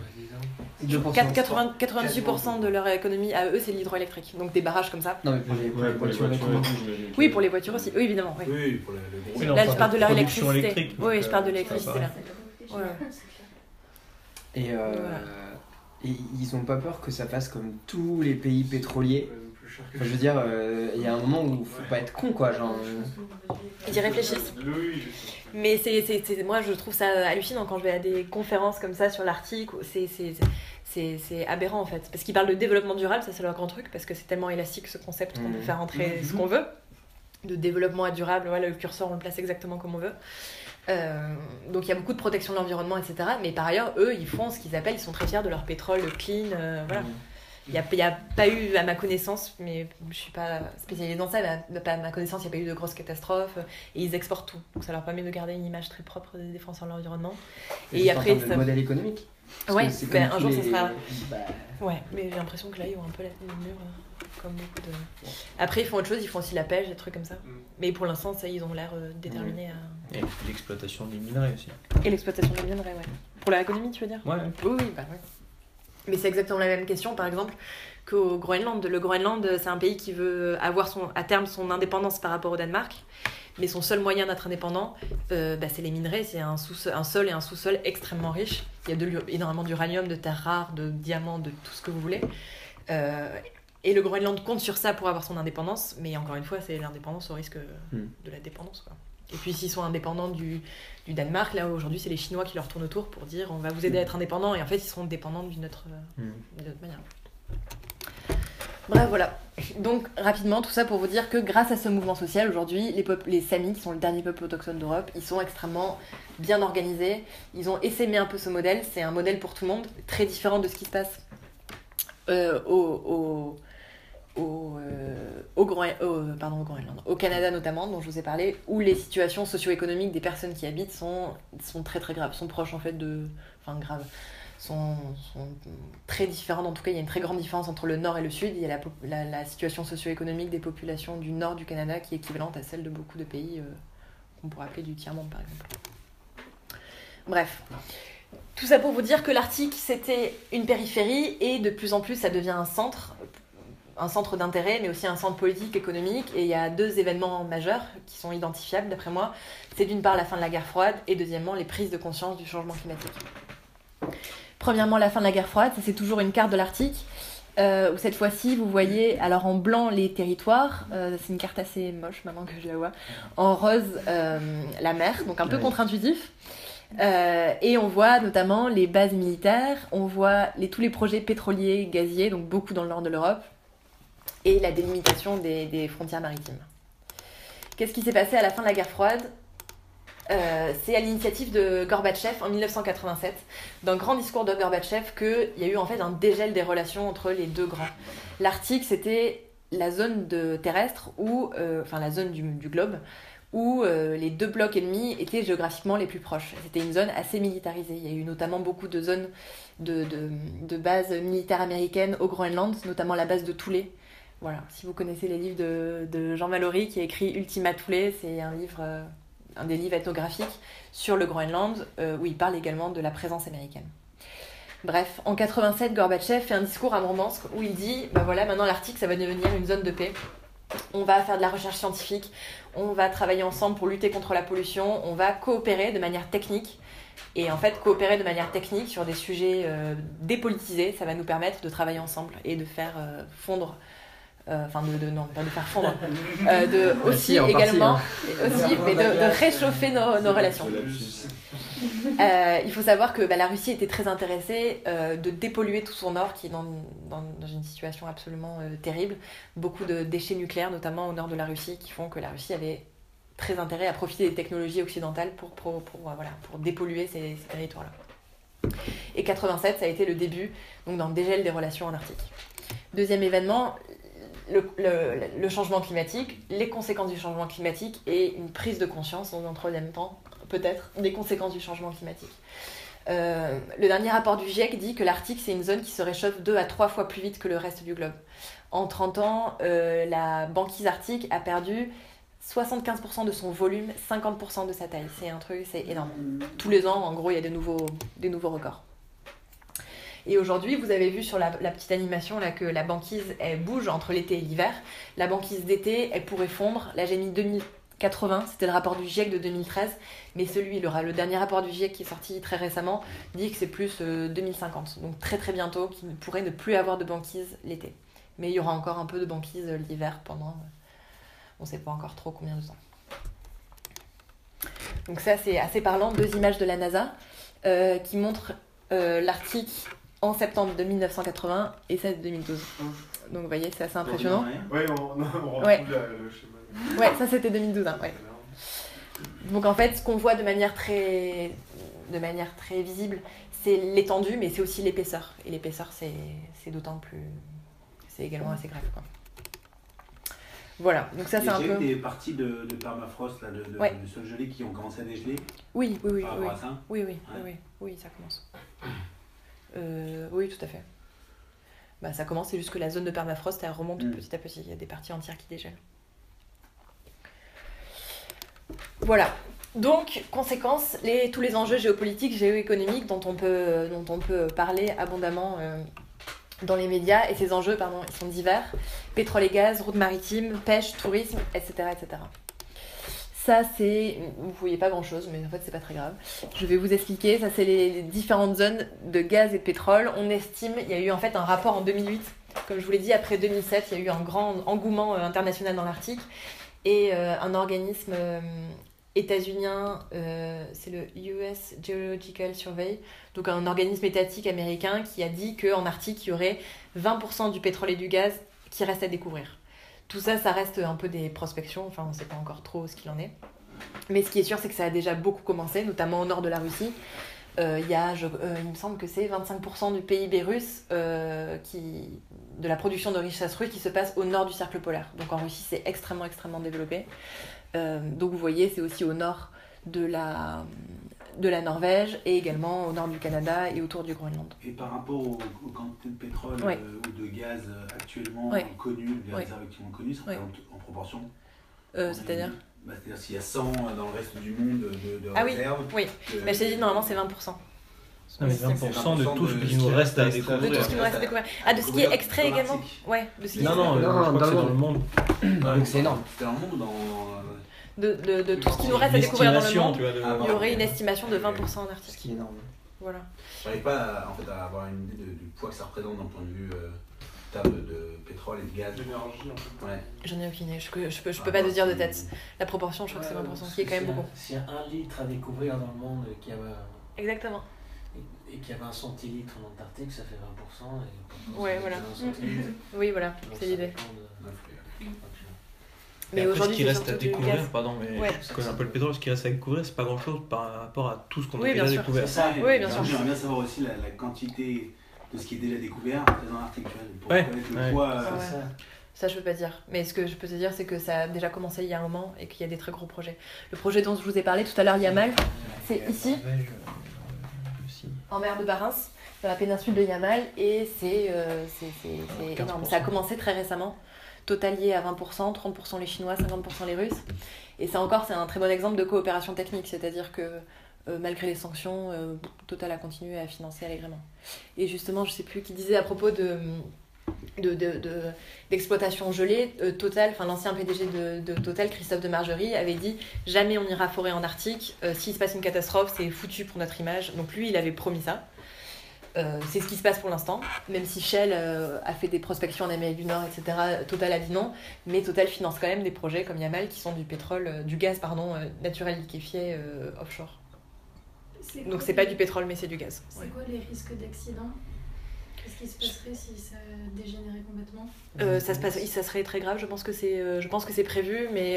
2%. 4- 80 98% de leur économie à eux c'est l'hydroélectrique. Donc des barrages comme ça. Non, mais pour les, pour les Ouais, pour les voitures. Oui pour les voitures aussi. Oui évidemment. Oui. Oui, pour le, le gros. Oui, non, Là je parle de leur électricité. Oui je parle de l'électricité là. Et, euh, Voilà. et ils ont pas peur que ça fasse comme tous les pays pétroliers. Enfin, je veux dire, euh, il y a un moment où faut pas être con, quoi. Genre, euh, Ils y réfléchissent. Mais c'est, c'est, c'est- moi, je trouve ça hallucinant quand je vais à des conférences comme ça sur l'Arctique. C'est, c'est, c'est, c'est aberrant en fait. Parce qu'ils parlent de développement durable, ça c'est leur grand truc, parce que c'est tellement élastique ce concept qu'on Mhm. peut faire rentrer ce qu'on veut. De développement durable, voilà, le curseur on le place exactement comme on veut. Euh, donc il y a beaucoup de protection de l'environnement, etc. Mais par ailleurs, eux, ils font ce qu'ils appellent, ils sont très fiers de leur pétrole clean. euh, voilà. Il n'y a, a pas eu, à ma connaissance, mais je suis pas spécialisée dans ça, mais à, à ma connaissance, il n'y a pas eu de grosses catastrophes. Et ils exportent tout. Donc ça leur permet de garder une image très propre des défenseurs de l'environnement. c'est Et après, de ça- modèle économique. Ouais, c'est comme un jour, ça sera- Bah, Ouais, mais j'ai l'impression que là, ils ont un peu la mur, comme beaucoup de. Après, ils font autre chose, ils font aussi la pêche, des trucs comme ça. Mais pour l'instant, ça, ils ont l'air euh, déterminés à. Et l'exploitation des minerais aussi. Et l'exploitation des minerais, ouais. Pour l'économie, tu veux dire Ouais. Oui, oui, bah ouais. Mais c'est exactement la même question, par exemple, qu'au Groenland. Le Groenland, c'est un pays qui veut avoir son, à terme son indépendance par rapport au Danemark. Mais son seul moyen d'être indépendant, euh, bah, c'est les minerais. C'est un, sous un sol et un sous-sol extrêmement riches. Il y a de énormément d'uranium, de terres rares, de diamants, de tout ce que vous voulez. Euh, et le Groenland compte sur ça pour avoir son indépendance. Mais encore une fois, c'est l'indépendance au risque Hmm. de la dépendance. Quoi. Et puis s'ils sont indépendants du, du Danemark, là aujourd'hui c'est les Chinois qui leur tournent autour pour dire on va vous aider à être indépendants et en fait ils seront dépendants d'une autre, Hmm. d'une autre manière. Bref, voilà. Donc, rapidement, tout ça pour vous dire que grâce à ce mouvement social, aujourd'hui, les, les Samis, qui sont le dernier peuple autochtone d'Europe, ils sont extrêmement bien organisés. Ils ont essaimé un peu ce modèle. C'est un modèle pour tout le monde, très différent de ce qui se passe euh, au, au, au, euh, au, Groen- au- pardon, au Groenland, au Canada notamment, dont je vous ai parlé, où les situations socio-économiques des personnes qui habitent sont, sont très très graves, sont proches en fait de... Enfin, graves sont, sont très différentes. En tout cas, il y a une très grande différence entre le nord et le sud. Il y a la situation socio-économique des populations du nord du Canada qui est équivalente à celle de beaucoup de pays euh, qu'on pourrait appeler du tiers-monde, par exemple. Bref. Tout ça pour vous dire que l'Arctique, c'était une périphérie et de plus en plus, ça devient un centre, un centre d'intérêt, mais aussi un centre politique, économique. Et il y a deux événements majeurs qui sont identifiables, d'après moi. C'est d'une part la fin de la guerre froide et deuxièmement les prises de conscience du changement climatique. Premièrement, la fin de la guerre froide, c'est toujours une carte de l'Arctique. euh, où cette fois-ci, vous voyez alors en blanc les territoires, euh, c'est une carte assez moche maintenant que je la vois, en rose euh, la mer, donc un peu contre-intuitif. Et on voit notamment les bases militaires, on voit les, tous les projets pétroliers, gaziers, donc beaucoup dans le nord de l'Europe, et la délimitation des, frontières maritimes. Qu'est-ce qui s'est passé à la fin de la guerre froide? Euh, C'est à l'initiative de Gorbatchev en 1987, d'un grand discours de Gorbatchev, qu'il y a eu en fait un dégel des relations entre les deux grands. L'Arctique, c'était la zone terrestre, où, euh, enfin la zone du, globe, où euh, les deux blocs ennemis étaient géographiquement les plus proches. C'était une zone assez militarisée. Il y a eu notamment beaucoup de zones de bases militaires américaines au Groenland, notamment la base de Thule. Voilà, si vous connaissez les livres de, Jean Mallory qui a écrit Ultima Thule, c'est un livre, euh, un des livres ethnographiques sur le Groenland euh, où il parle également de la présence américaine. Bref, en 87, Gorbatchev fait un discours à Murmansk où il dit bah voilà, maintenant l'Arctique ça va devenir une zone de paix. On va faire de la recherche scientifique, on va travailler ensemble pour lutter contre la pollution, on va coopérer de manière technique. Et en fait, coopérer de manière technique sur des sujets euh, dépolitisés, ça va nous permettre de travailler ensemble et de faire fondre, euh, enfin de, de- non, pas de faire fondre, (laughs) euh, de aussi si, en partie, également, hein. aussi, mais de, de réchauffer nos, nos relations. Euh, il faut savoir que bah, la Russie était très intéressée euh, de dépolluer tout son nord, qui est dans, dans- dans une situation absolument euh, terrible. Beaucoup de déchets nucléaires, notamment au nord de la Russie, qui font que la Russie avait très intérêt à profiter des technologies occidentales pour, pour, pour, voilà, pour dépolluer ces, ces territoires-là. Et 87, ça a été le début donc, dans le dégel des relations en Arctique. Deuxième événement, le, le- le changement climatique, les conséquences du changement climatique et une prise de conscience dans un troisième temps, peut-être, des conséquences du changement climatique. Euh, le dernier rapport du GIEC dit que l'Arctique, c'est une zone qui se réchauffe deux à trois fois plus vite que le reste du globe. En 30 ans, euh, la banquise arctique a perdu 75% de son volume, 50% de sa taille. C'est un truc, c'est énorme. Tous les ans, en gros, il y a des nouveaux, des nouveaux records. Et aujourd'hui, vous avez vu sur la, petite animation là que la banquise elle bouge entre l'été et l'hiver. La banquise d'été, elle pourrait fondre. Là, j'ai mis 2080, c'était le rapport du GIEC de 2013, mais celui, le, le dernier rapport du GIEC qui est sorti très récemment, dit que c'est plus euh, 2050. Donc très très bientôt, qu'il ne pourrait ne plus avoir de banquise l'été. Mais il y aura encore un peu de banquise euh, l'hiver pendant, euh, on ne sait pas encore trop combien de temps. Donc ça, c'est assez parlant. Deux images de la NASA euh, qui montrent euh, l'Arctique en septembre de 1980 et celle de 2012. Donc vous voyez, c'est assez impressionnant. Ouais, on, (laughs) on retrouve Ouais. le schéma. Ouais, ça c'était 2012, hein, ouais. Donc en fait, ce qu'on voit de manière très, de manière très visible, c'est l'étendue, mais c'est aussi l'épaisseur. Et l'épaisseur, c'est c'est d'autant plus, c'est également assez grave. Quoi. Voilà, donc ça c'est un peu. eu des parties de, de permafrost, là, de, de, Ouais. de sol gelé qui ont commencé à dégeler Oui, oui, oui, par oui, rapport à ça. oui, oui, oui, Ouais. oui, oui, ça commence. Euh, oui, tout à fait. Bah, ça commence, c'est juste que la zone de permafrost, elle remonte Mm. petit à petit. Il y a des parties entières qui dégèlent. Voilà. Donc, conséquence, les, tous les enjeux géopolitiques, géoéconomiques dont on peut, dont on peut parler abondamment euh, dans les médias, et ces enjeux, pardon, ils sont divers. Pétrole et gaz, routes maritimes, pêche, tourisme, etc. etc. Ça, c'est. Vous voyez pas grand chose, mais en fait, c'est pas très grave. Je vais vous expliquer. Ça, c'est les différentes zones de gaz et de pétrole. On estime, il y a eu en fait un rapport en 2008. Comme je vous l'ai dit, après 2007, il y a eu un grand engouement euh, international dans l'Arctique. Et euh, un organisme euh, états-unien, euh, c'est le US Geological Survey, donc un organisme étatique américain qui a dit qu'en Arctique, il y aurait 20% du pétrole et du gaz qui reste à découvrir. Tout ça, ça reste un peu des prospections, enfin on ne sait pas encore trop ce qu'il en est. Mais ce qui est sûr, c'est que ça a déjà beaucoup commencé, notamment au nord de la Russie. Euh, il y a, je- euh, il me semble que c'est 25% du PIB russe, euh, qui, de la production de richesse russe qui se passe au nord du cercle polaire. Donc en Russie, c'est extrêmement, extrêmement développé. Donc vous voyez, c'est aussi au nord de la, de la Norvège et également au nord du Canada et autour du Groenland. Et par rapport aux, aux quantités de pétrole Ouais. euh, ou de gaz euh, actuellement Ouais. connues, les Ouais. réserves actuellement connues, ça représente en proportion Euh, C'est-à-dire bah, C'est-à-dire s'il y a 100 dans le reste du monde de, de Ah oui, réserves. oui. euh, Mais je t'ai dit, normalement, c'est 20%. Non, mais C'est 20% de tout ce qui nous reste à découvrir. De tout ce qui nous reste à découvrir. Ah, de ce qui est extrait également Ouais, de ce qui Non, non, Non, euh, je crois dans que c'est le dans le monde. Donc c'est énorme. C'est dans le monde ou dans. De, de, de tout ce qui nous reste à découvrir dans le monde. tu vois, de- Ah, Il y aurait une estimation de 20% en Ce Arctique. qui est énorme. Voilà. J'arrive pas à, en fait, à avoir une idée du poids que ça représente d'un point de vue euh, terme de, pétrole et de gaz. L'énergie, en fait. Ouais. J'en ai aucune idée. Je, peux- je peux, je peux pas te dire de tête. La proportion, je crois que c'est 20%, ce qui est quand même beaucoup. S'il y a un litre à découvrir dans le monde et qu'il y avait, Exactement. et qu'il y avait un centilitre en Antarctique, ça fait 20%. Et Ouais, voilà. Un centilitre. Oui, voilà, c'est l'idée. de- Neuf, ouais. Ok. Et Mais aujourd'hui, ce qui reste à découvrir, gaz. pardon, mais Ouais. je connais un peu le pétrole, ce qui reste à découvrir, c'est pas grand chose par rapport à tout ce qu'on a Oui, déjà sûr. découvert. Ça. Oui, bien sûr. J'aimerais bien savoir aussi la, la quantité de ce qui est déjà découvert dans l'article. Pour Ouais, connaître le ouais. poids. Ah euh, ça. Ça, je peux pas dire. Mais ce que je peux te dire, c'est que ça a déjà commencé il y a un moment et qu'il y a des très gros projets. Le projet dont je vous ai parlé tout à l'heure, Yamal, c'est ici, en mer de Barents, dans la péninsule de Yamal, et c'est euh, c'est- c'est- c'est 15%. énorme. Ça a commencé très récemment. Total lié à 20%, 30% les Chinois, 50% les Russes. Et ça encore, c'est un très bon exemple de coopération technique, c'est-à-dire que euh, malgré les sanctions, euh, Total a continué à financer allègrement. Et justement, je sais plus qui disait à propos de de- de- de- d'exploitation gelée, euh, Total, enfin l'ancien PDG de, de Total, Christophe de Margerie, avait dit jamais on ira forer en Arctique, s'il se passe une catastrophe, c'est foutu pour notre image. Donc lui, il avait promis ça. Euh, c'est ce qui se passe pour l'instant, même si Shell euh, a fait des prospections en Amérique du Nord, etc. Total a dit non, mais Total finance quand même des projets comme Yamal qui sont du pétrole, euh, du gaz pardon, euh, naturel liquéfié euh, offshore. Donc c'est pas les- du pétrole mais c'est du gaz. C'est Ouais. quoi les risques d'accident? Qu'est-ce qui se passerait si ça dégénérait complètement? Euh, ça se passe, ça serait très grave. Je pense que c'est, euh, je pense que c'est prévu, mais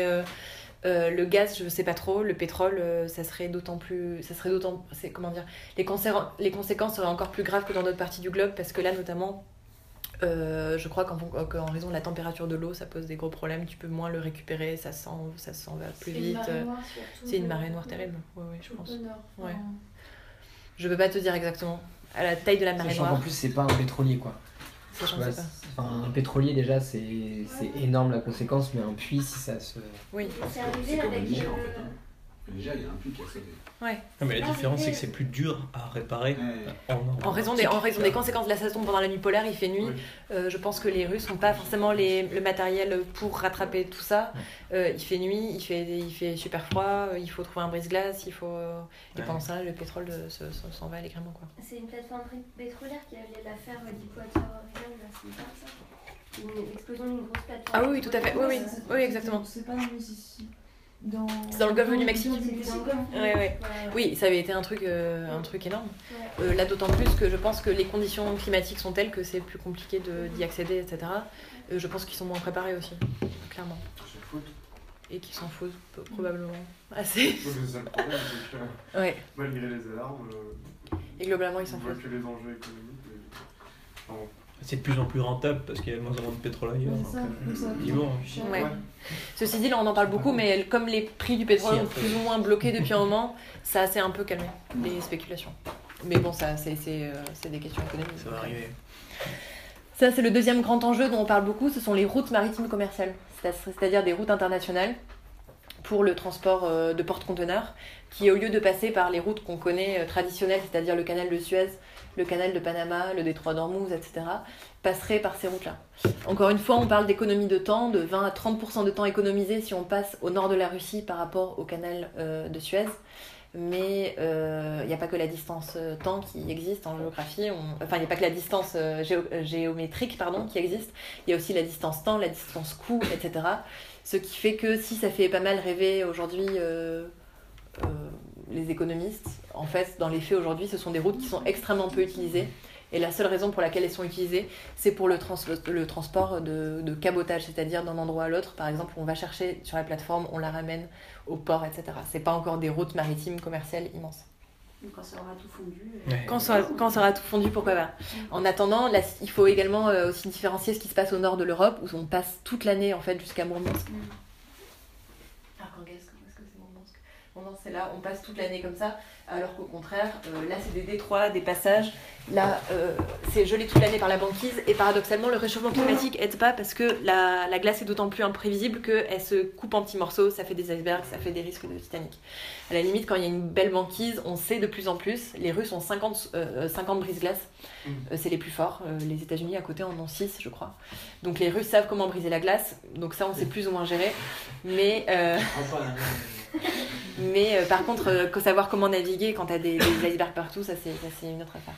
euh, le gaz, je sais pas trop. Le pétrole, euh, ça serait d'autant plus, ça serait d'autant, c'est comment dire, les, conséquences- les conséquences seraient encore plus graves que dans d'autres parties du globe, parce que là, notamment, euh, je crois qu'en, raison de la température de l'eau, ça pose des gros problèmes. Tu peux moins le récupérer, ça s'en, ça s'en va plus C'est une vite. marée noire, surtout, C'est une marée noire terrible. Ouais, je pense. Ouais. Je peux pas te dire exactement. À la taille de la marée noire, plus, c'est pas un pétrolier quoi. Ça, sais pas. un pétrolier déjà, c'est c'est énorme la conséquence, mais un puits, si ça se. Oui. C'est arrivé avec. Niger, il y a un puits qui a sauté. Non, mais la différence, c'est que c'est plus dur à réparer Ouais. en En raison, des, en raison des conséquences de la saison pendant la nuit polaire, il fait nuit. Oui. Euh, je pense que les Russes n'ont pas forcément les, le matériel pour rattraper tout ça. Euh, il fait nuit, il fait, il fait super froid, euh, il faut trouver un brise-glace, il faut... Et Ouais. pendant ça, le pétrole euh, se- se- s'en va allègrement. Quoi. C'est une plateforme pétrolière qui allait la faire euh, Deepwater Horizon, là, c'est pas ça Une explosion d'une grosse plateforme. Ah oui, tout à fait. Oui, oui, oui, exactement. C'est pas dans le Mississippi. Dans... C'est dans le golfe du Mexique. Ouais, ouais. Oui, ça avait été un truc, euh, un truc énorme. Ouais. Euh, là, d'autant plus que je pense que les conditions climatiques sont telles que c'est plus compliqué de- d'y accéder, etc. Euh, je pense qu'ils sont moins préparés aussi, clairement. Et qu'ils s'en foutent, peu- probablement. (laughs) Assez. Ouais. malgré les alarmes, euh, Et globalement, ils on s'en voit foutent. que les enjeux économiques. et- enfin, C'est de plus en plus rentable parce qu'il y a de moins en moins de pétrole ailleurs. Ça, euh, donc ça ils vont. Ouais. Ouais. Ceci dit, là, on en parle beaucoup, mais comme les prix du pétrole Si, un ont peu. plus ou moins bloqué depuis un moment, ça s'est un peu calmé, les spéculations. Mais bon, ça, c'est c'est, euh, c'est des questions économiques. Ça va arriver. Ça, c'est le deuxième grand enjeu dont on parle beaucoup, ce sont les routes maritimes commerciales, C'est- c'est-à-dire des routes internationales pour le transport euh, de porte-conteneurs, qui au lieu de passer par les routes qu'on connaît euh, traditionnelles, c'est-à-dire le canal de Suez, le canal de Panama, le détroit d'Ormuz, etc., passerait par ces routes-là. Encore une fois, on parle d'économie de temps, de 20 à 30% de temps économisé si on passe au nord de la Russie par rapport au canal euh, de Suez. Mais euh, il n'y a pas que la distance euh, temps qui existe en géographie. Enfin, il n'y a pas que la distance euh, géo- euh, géométrique pardon, qui existe. Il y a aussi la distance temps, la distance coût, etc. Ce qui fait que si ça fait pas mal rêver aujourd'hui euh, euh, les économistes, en fait, dans les faits aujourd'hui, ce sont des routes qui sont extrêmement peu utilisées. Et la seule raison pour laquelle elles sont utilisées, c'est pour le, trans- le transport de, de cabotage, c'est-à-dire d'un endroit à l'autre. Par exemple, on va chercher sur la plateforme, on la ramène au port, etc. C'est pas encore des routes maritimes commerciales immenses. Quand ça aura tout fondu. euh, Ouais. Quand ça, quand ça aura tout fondu, pourquoi pas? En attendant, là, il faut également euh, aussi différencier ce qui se passe au nord de l'Europe, où on passe toute l'année en fait jusqu'à Mourmansk où est-ce que c'est C'est là, on passe toute l'année comme ça, alors qu'au contraire, euh, là, c'est des détroits, des passages. Là, euh, c'est gelé toute l'année par la banquise, et paradoxalement, le réchauffement climatique aide pas parce que la, la glace est d'autant plus imprévisible qu'elle se coupe en petits morceaux, ça fait des icebergs, ça fait des risques de Titanic. À la limite, quand il y a une belle banquise, on sait de plus en plus. Les Russes ont 50, euh, 50 brise-glaces, Mm. Euh, c'est les plus forts. Les États-Unis à côté en ont 6, je crois. Donc les Russes savent comment briser la glace, donc ça, on sait plus ou moins gérer. Mais. (laughs) mais euh, par contre, euh, savoir comment naviguer quand t'as des, des icebergs partout, ça c'est une autre affaire.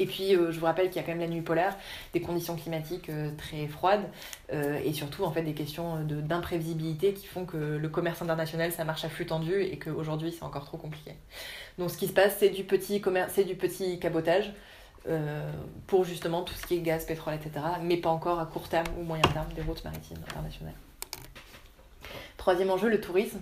Et puis, euh, je vous rappelle qu'il y a quand même la nuit polaire, des conditions climatiques très froides, et surtout en fait des questions d'imprévisibilité qui font que le commerce international ça marche à flux tendu et qu'aujourd'hui c'est encore trop compliqué. Donc, ce qui se passe, c'est du petit commerce, c'est du petit cabotage pour justement tout ce qui est gaz, pétrole, etc. Mais pas encore à court terme ou moyen terme des routes maritimes internationales. Troisième enjeu, le tourisme.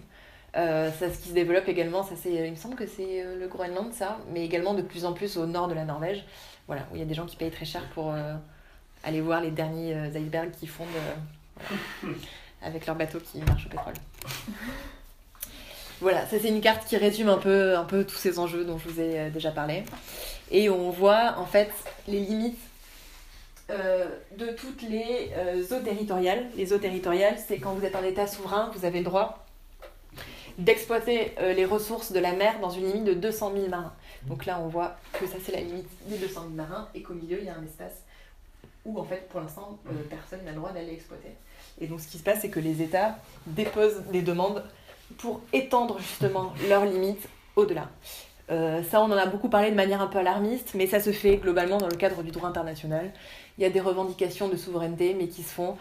Euh, ce qui se développe également, ça c'est, il me semble que c'est euh, le Groenland, ça, mais également de plus en plus au nord de la Norvège, voilà, où il y a des gens qui payent très cher pour euh, aller voir les derniers euh, icebergs qui fondent euh, avec leur bateau qui marche au pétrole. Voilà, ça c'est une carte qui résume un peu, un peu tous ces enjeux dont je vous ai euh, déjà parlé. Et on voit en fait les limites euh, de toutes les euh, eaux territoriales. Les eaux territoriales, c'est quand vous êtes un État souverain, vous avez le droit d'exploiter euh, les ressources de la mer dans une limite de 200 000 marins. Donc là, on voit que ça, c'est la limite des 200 000 marins et qu'au milieu, il y a un espace où, en fait, pour l'instant, euh, personne n'a le droit d'aller exploiter. Et donc, ce qui se passe, c'est que les États déposent des demandes pour étendre justement leurs limites au-delà. Euh, ça, on en a beaucoup parlé de manière un peu alarmiste, mais ça se fait globalement dans le cadre du droit international. Il y a des revendications de souveraineté, mais qui se font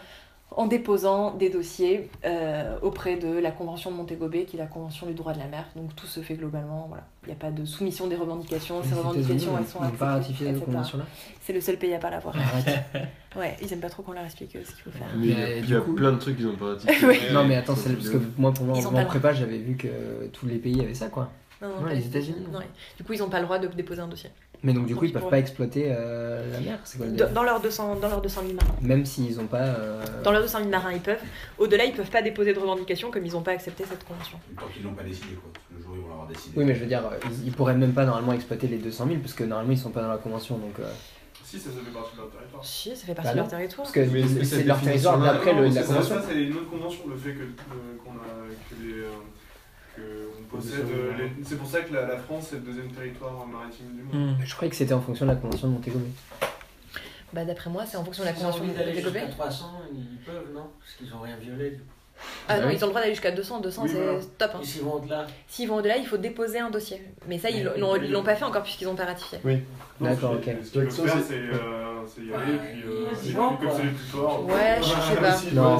en déposant des dossiers euh, auprès de la Convention de Montego Bay, qui est la Convention du droit de la mer. Donc tout se fait globalement, voilà. Il n'y a pas de soumission des revendications, ces Les revendications, elles sont n'ont pas acceptées, ratifié cette convention-là C'est le seul pays à pas l'avoir. Arrête. Ouais, ils aiment pas trop qu'on leur explique euh, ce qu'il faut faire. Mais il y a- Mais il y a du coup- plein de trucs qu'ils ont pas ratifiés. (laughs) Oui. Non, mais attends, c'est parce que moi, pour moi, Ils ont en prépa, j'avais vu que tous les pays avaient ça, quoi. Non, non, Ouais, les États-Unis. non, ouais. Du coup, ils n'ont pas le droit de déposer un dossier. Mais donc, du coup, ils Ils peuvent pourraient. pas exploiter euh, la mer, quoi dans leurs 200, dans leurs 200 000 marins. Même s'ils ont pas. euh, Dans leurs 200 000 marins, ils peuvent. Au-delà, ils peuvent pas déposer de revendications comme ils n'ont pas accepté cette convention. Tant qu'ils l'ont pas décidé, quoi. Le jour où ils vont l'avoir décidé. Oui, mais je veux dire, ils, ils pourraient même pas normalement exploiter les 200 000 parce que normalement ils sont pas dans la convention donc. euh, Si, ça, ça fait partie de leur territoire. Si, ça fait partie Bah de leur territoire. Parce que c'est leur territoire d'après la convention. Ça, c'est une autre convention, le fait que, euh, qu'on a, que les, euh, que on possède. euh, les- C'est pour ça que la, la France est le deuxième territoire maritime du monde. Hmm. Je croyais que c'était en fonction de la convention de Montego Bay. Bah, d'après moi, c'est en fonction de la convention envie de d'aller Montego jusqu'à Bay. 300, ils peuvent, non? Parce qu'ils ont rien violé. du coup. Ah Bah non, oui. ils ont le droit d'aller jusqu'à 200. 200, Oui, c'est voilà. top. hein. Et s'ils vont au-delà S'ils vont au-delà, il faut déposer un dossier. Mais ça, ils l'ont ils l'ont pas fait encore puisqu'ils n'ont pas ratifié. Non, D'accord, ok. Ce qu'ils peuvent Ça, faire, c'est- c'est euh, c'est y aller, Ouais, puis euh, puis comme c'est les plus forts. Ouais, je sais pas. Non.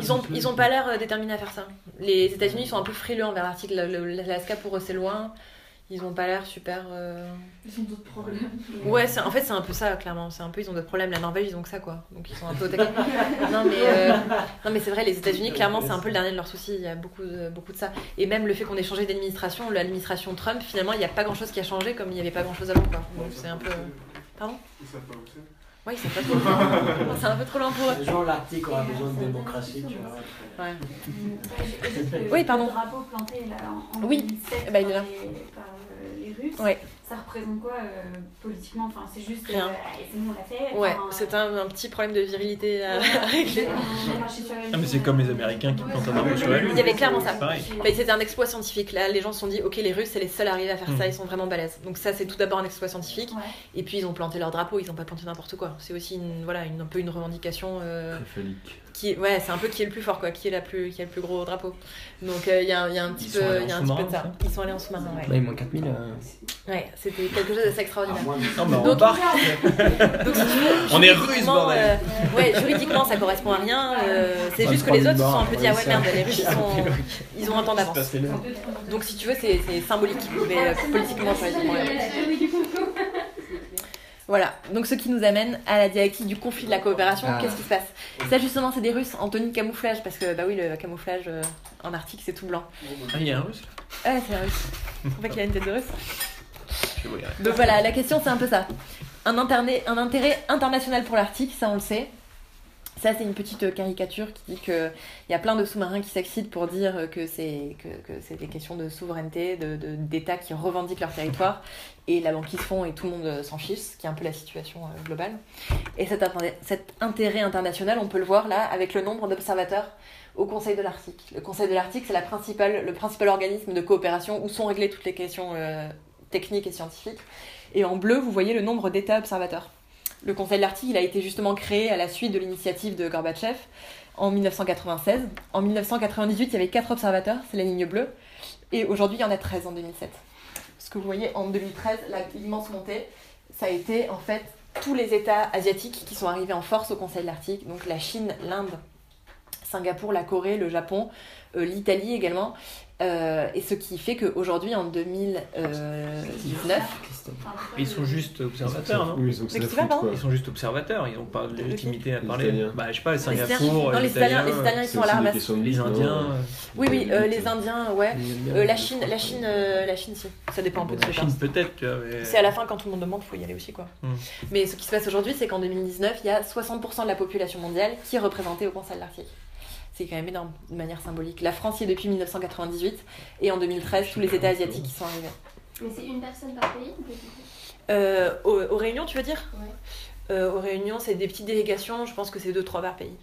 Ils ont, ils ont pas l'air euh, déterminés à faire ça. Les États-Unis sont un peu frileux envers l'article. Le- le- L'Alaska, pour eux, c'est loin. Ils ont pas l'air super. euh, Ils ont d'autres problèmes. Ouais, c'est- en fait, c'est un peu ça, clairement. C'est un peu, ils ont d'autres problèmes. La Norvège, ils ont que ça, quoi. Donc, ils sont un peu au taquet. (laughs) non, mais, euh, non, mais c'est vrai, les États-Unis, clairement, c'est un peu le dernier de leurs soucis. Il y a beaucoup de, beaucoup de ça. Et même le fait qu'on ait changé d'administration, l'administration Trump, finalement, il n'y a pas grand-chose qui a changé comme il n'y avait pas grand-chose avant, quoi. Donc, c'est un peu. Pardon? Ils savent pas où c'est. Ouais, ils sont pas trop. (laughs) C'est un peu trop loin pour eux. Le jour où l'Arctique aura besoin de démocratie, tu vois. Ouais. Oui, pardon. Le drapeau planté là, en, Oui. 2007 ben, il est par, là. Les. Ça représente quoi euh, politiquement? Enfin, c'est juste. Rien. euh, c'est bon, on l'a fait. Ouais, Enfin, c'est un, un petit problème de virilité à, (laughs) régler. Ah, mais c'est comme les Américains qui plantent un drapeau sur la Lune. Il y avait clairement ça. Pareil. Bah, c'était un exploit scientifique. Là, les gens se sont dit, ok, les Russes, c'est les seuls arrivés à faire ça, Mm. ils sont vraiment balèzes. Donc, ça, c'est tout d'abord un exploit scientifique. Ouais. Et puis, ils ont planté leur drapeau, ils n'ont pas planté n'importe quoi. C'est aussi une, voilà, une, un peu une revendication. euh, qui ouais, c'est un peu qui est le plus fort, quoi, qui est, la plus, qui a le plus gros drapeau. Donc, euh, il y, a, y a un petit Ils peu, y a un petit peu de ça. Ils sont allés en sous-marin, Bah, ouais. il manque 4000. euh, Ouais, c'était quelque chose d'assez extraordinaire. De- Non, mais on Donc- (laughs) veux, On est russes, bordel. euh, ouais, juridiquement, ça correspond à rien. euh, c'est Pas juste que les autres se sont un peu dit, ah ouais, merde, les Russes, ils, sont, ils ont un temps d'avance. Donc si tu veux, c'est c'est symbolique, mais euh, politiquement, juridiquement. Voilà, donc ce qui nous amène à la dialectique du conflit de la coopération. Ah. Qu'est-ce qui se passe? Ça, justement, c'est des Russes en tenue de camouflage, parce que, bah oui, le camouflage euh, en Arctique, c'est tout blanc. Ah, il y a un russe? Là Ouais, c'est un russe. On voit qu'il a une tête de russe. Donc voilà, la question, c'est un peu ça. Un, intérêt international pour l'Arctique, ça, on le sait. Ça, c'est une petite euh, caricature qui dit qu'il y a plein de sous-marins qui s'excitent pour dire euh, que c'est que, c'est des questions de souveraineté, de, de- d'États qui revendiquent leur territoire, et la banquise fond et tout le monde euh, s'en fiche, ce qui est un peu la situation globale. Et cet, intérêt- international, on peut le voir là avec le nombre d'observateurs au Conseil de l'Arctique. Le Conseil de l'Arctique, c'est la principale, le principal organisme de coopération où sont réglées toutes les questions techniques et scientifiques. Et en bleu, vous voyez le nombre d'États observateurs. Le Conseil de l'Arctique, il a été justement créé à la suite de l'initiative de Gorbatchev en 1996. En 1998, il y avait 4 observateurs, c'est la ligne bleue. Et aujourd'hui, il y en a 13 en 2007. Ce que vous voyez en 2013, la- l'immense montée, ça a été en fait tous les États asiatiques qui sont arrivés en force au Conseil de l'Arctique. Donc la Chine, l'Inde, Singapour, la Corée, le Japon, euh, l'Italie également. Euh, et ce qui fait qu'aujourd'hui, en 2019, Ils sont juste observateurs, non ils sont juste observateurs, ils n'ont pas de légitimité à parler. Bah, je sais pas, les Les Italiens- Singapour, non, les Italiens- les Italiens, ils sont à les Indiens. oui, oui, euh, Les. Indiens, ouais. Euh, la Chine, la Chine, euh, la Chine, si. Ça dépend un peu de ce La que Chine tu peut-être, C'est à la fin, quand tout le monde demande, faut y aller aussi, quoi. Hmm. Mais ce qui se passe aujourd'hui, c'est qu'en 2019, il y a 60% de la population mondiale qui est représentée au Conseil de l'Arctique. C'est quand même énorme, de manière symbolique. La France y est depuis 1998, et en 2013, tous les États asiatiques y sont arrivés. Mais c'est une personne par pays Euh, aux, aux réunions, tu veux dire? Ouais. Euh, Aux réunions, c'est des petites délégations, je pense que c'est 2-3 par pays.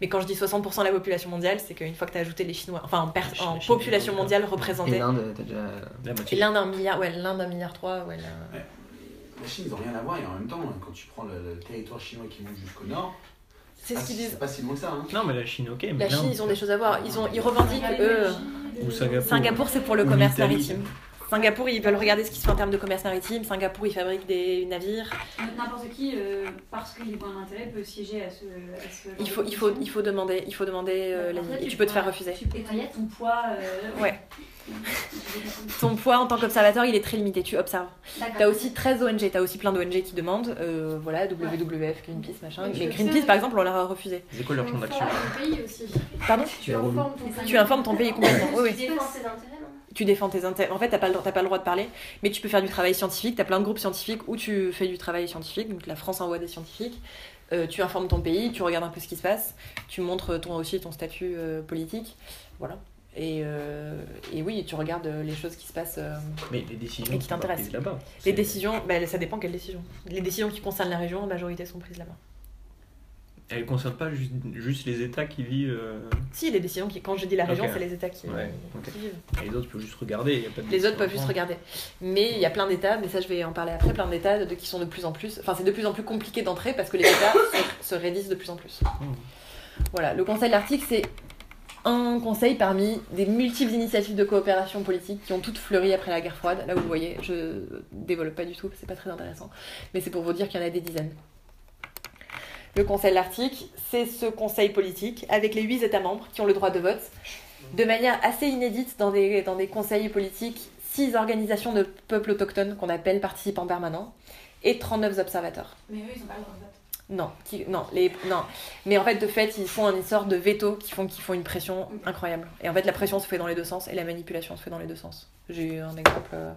Mais quand je dis 60% de la population mondiale, c'est qu'une fois que tu as ajouté les Chinois, enfin en, Chine- Chine, population mondiale Et représentée, l'Inde, t'as déjà. La moitié. l'Inde un milliard, ouais, l'Inde un milliard 3, ouais. La Chine, ils n'ont rien à voir et en même temps, quand tu prends le, le territoire chinois qui monte jusqu'au nord, C'est pas ce qu'ils si- disent. c'est pas si loin que ça. Hein. Non, mais la Chine, ok. mais La Chine, ils ont des choses à voir. Ils, ont, ils revendiquent, eux. Ou Singapour. Singapour, c'est pour le Ou commerce maritime. Singapour, ils veulent regarder ce qui se fait en termes de commerce maritime. Singapour, ils fabriquent des navires. N'importe qui, euh, parce qu'il voit un intérêt, peut siéger à ce. à ce Il faut, il faut, il faut demander, il faut demander euh. Et tu tu peux te faire refuser. Tu peux ton poids. euh, Ouais. (laughs) Ton poids en tant qu'observateur, il est très limité. Tu observes. T'as aussi 13 ONG, t'as aussi plein d'ONG qui demandent, euh, voilà, WWF, Greenpeace, machin. Mais Greenpeace, sais. par exemple, on leur a refusé. C'est quoi leur champ d'action ton pays aussi. Pardon? Tu informes ton pays. Tu informes ton pays complètement. Oui, Tu oui. Tu défends tes intérêts. En fait, t'as pas, le- pas le droit de parler, mais tu peux faire du travail scientifique. T'as plein de groupes scientifiques où tu fais du travail scientifique. Donc la France envoie des scientifiques. Euh, tu informes ton pays, tu regardes un peu ce qui se passe. Tu montres ton, aussi ton statut euh, politique. Voilà. Et, euh, et oui, tu regardes les choses qui se passent. Mais les décisions Et qui t'intéressent. Les décisions, bah, ça dépend quelles décisions. Les décisions qui concernent la région, en majorité, sont prises là-bas. Elles ne concernent pas juste, juste les États qui vivent. euh, Si, les décisions qui, quand je dis la région, c'est les États qui, Ouais, qui vivent. et les autres peuvent juste regarder. il Y a pas de Les autres peuvent juste regarder. Mais il y a plein d'États, mais ça je vais en parler après, plein d'États qui sont de plus en plus. Enfin, c'est de plus en plus compliqué d'entrer parce que les États (coughs) se, se raidissent de plus en plus. Voilà, le Conseil de l'Arctique, c'est un conseil parmi des multiples initiatives de coopération politique qui ont toutes fleuri après la guerre froide. Là vous voyez, je développe pas du tout, c'est pas très intéressant. Mais c'est pour vous dire qu'il y en a des dizaines. Le Conseil de l'Arctique, c'est ce conseil politique avec les huit États membres qui ont le droit de vote. De manière assez inédite dans des, conseils politiques, six organisations de peuples autochtones qu'on appelle participants permanents et 39 observateurs. Mais eux, ils ont pas le droit de vote. Non, qui, non, les, non. Mais en fait, de fait, ils font une sorte de veto qui font, qui font une pression incroyable. Et en fait, la pression se fait dans les deux sens et la manipulation se fait dans les deux sens. J'ai eu un exemple, euh,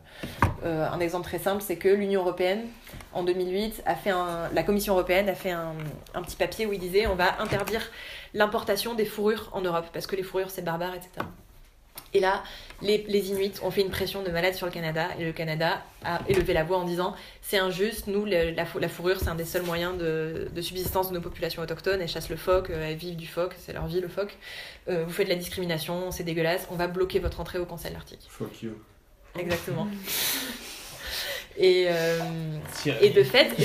euh, un exemple très simple, c'est que l'Union européenne, en 2008, a fait un, la Commission européenne a fait un, un petit papier où il disait on va interdire l'importation des fourrures en Europe parce que les fourrures c'est barbare, etc. Et là, les, les Inuits ont fait une pression de malade sur le Canada et le Canada a élevé la voix en disant c'est injuste, nous, le- la, fou- la fourrure, c'est un des seuls moyens de, de subsistance de nos populations autochtones. Elles chassent le phoque, euh, elles vivent du phoque, c'est leur vie le phoque. Euh, vous faites de la discrimination, c'est dégueulasse, on va bloquer votre entrée au Conseil de l'Arctique. Fuck you. Exactement. (laughs) Et, euh, et de fait. (laughs)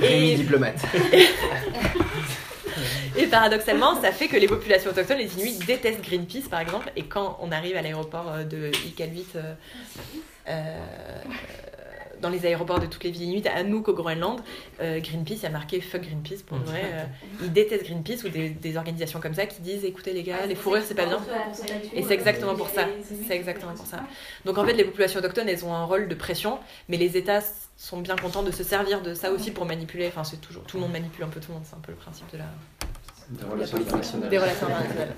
Rémi et, diplomate. (laughs) et paradoxalement, ça fait que les populations autochtones, les Inuits, détestent Greenpeace par exemple. Et quand on arrive à l'aéroport euh, de Iqaluit, euh, euh, dans les aéroports de toutes les villes inuites, à Nuuk au Groenland, euh, Greenpeace, il y a marqué fuck Greenpeace pour vrai. euh, ils détestent Greenpeace ou des, des organisations comme ça qui disent écoutez les gars, les fourrures c'est pas bien. Et c'est exactement pour ça. C'est exactement pour ça. Donc en fait, les populations autochtones, elles ont un rôle de pression, mais les États sont bien contents de se servir de ça aussi pour manipuler. Enfin, c'est toujours tout le monde manipule un peu tout le monde. C'est un peu le principe de la, Des de la relations internationales. des relations internationales.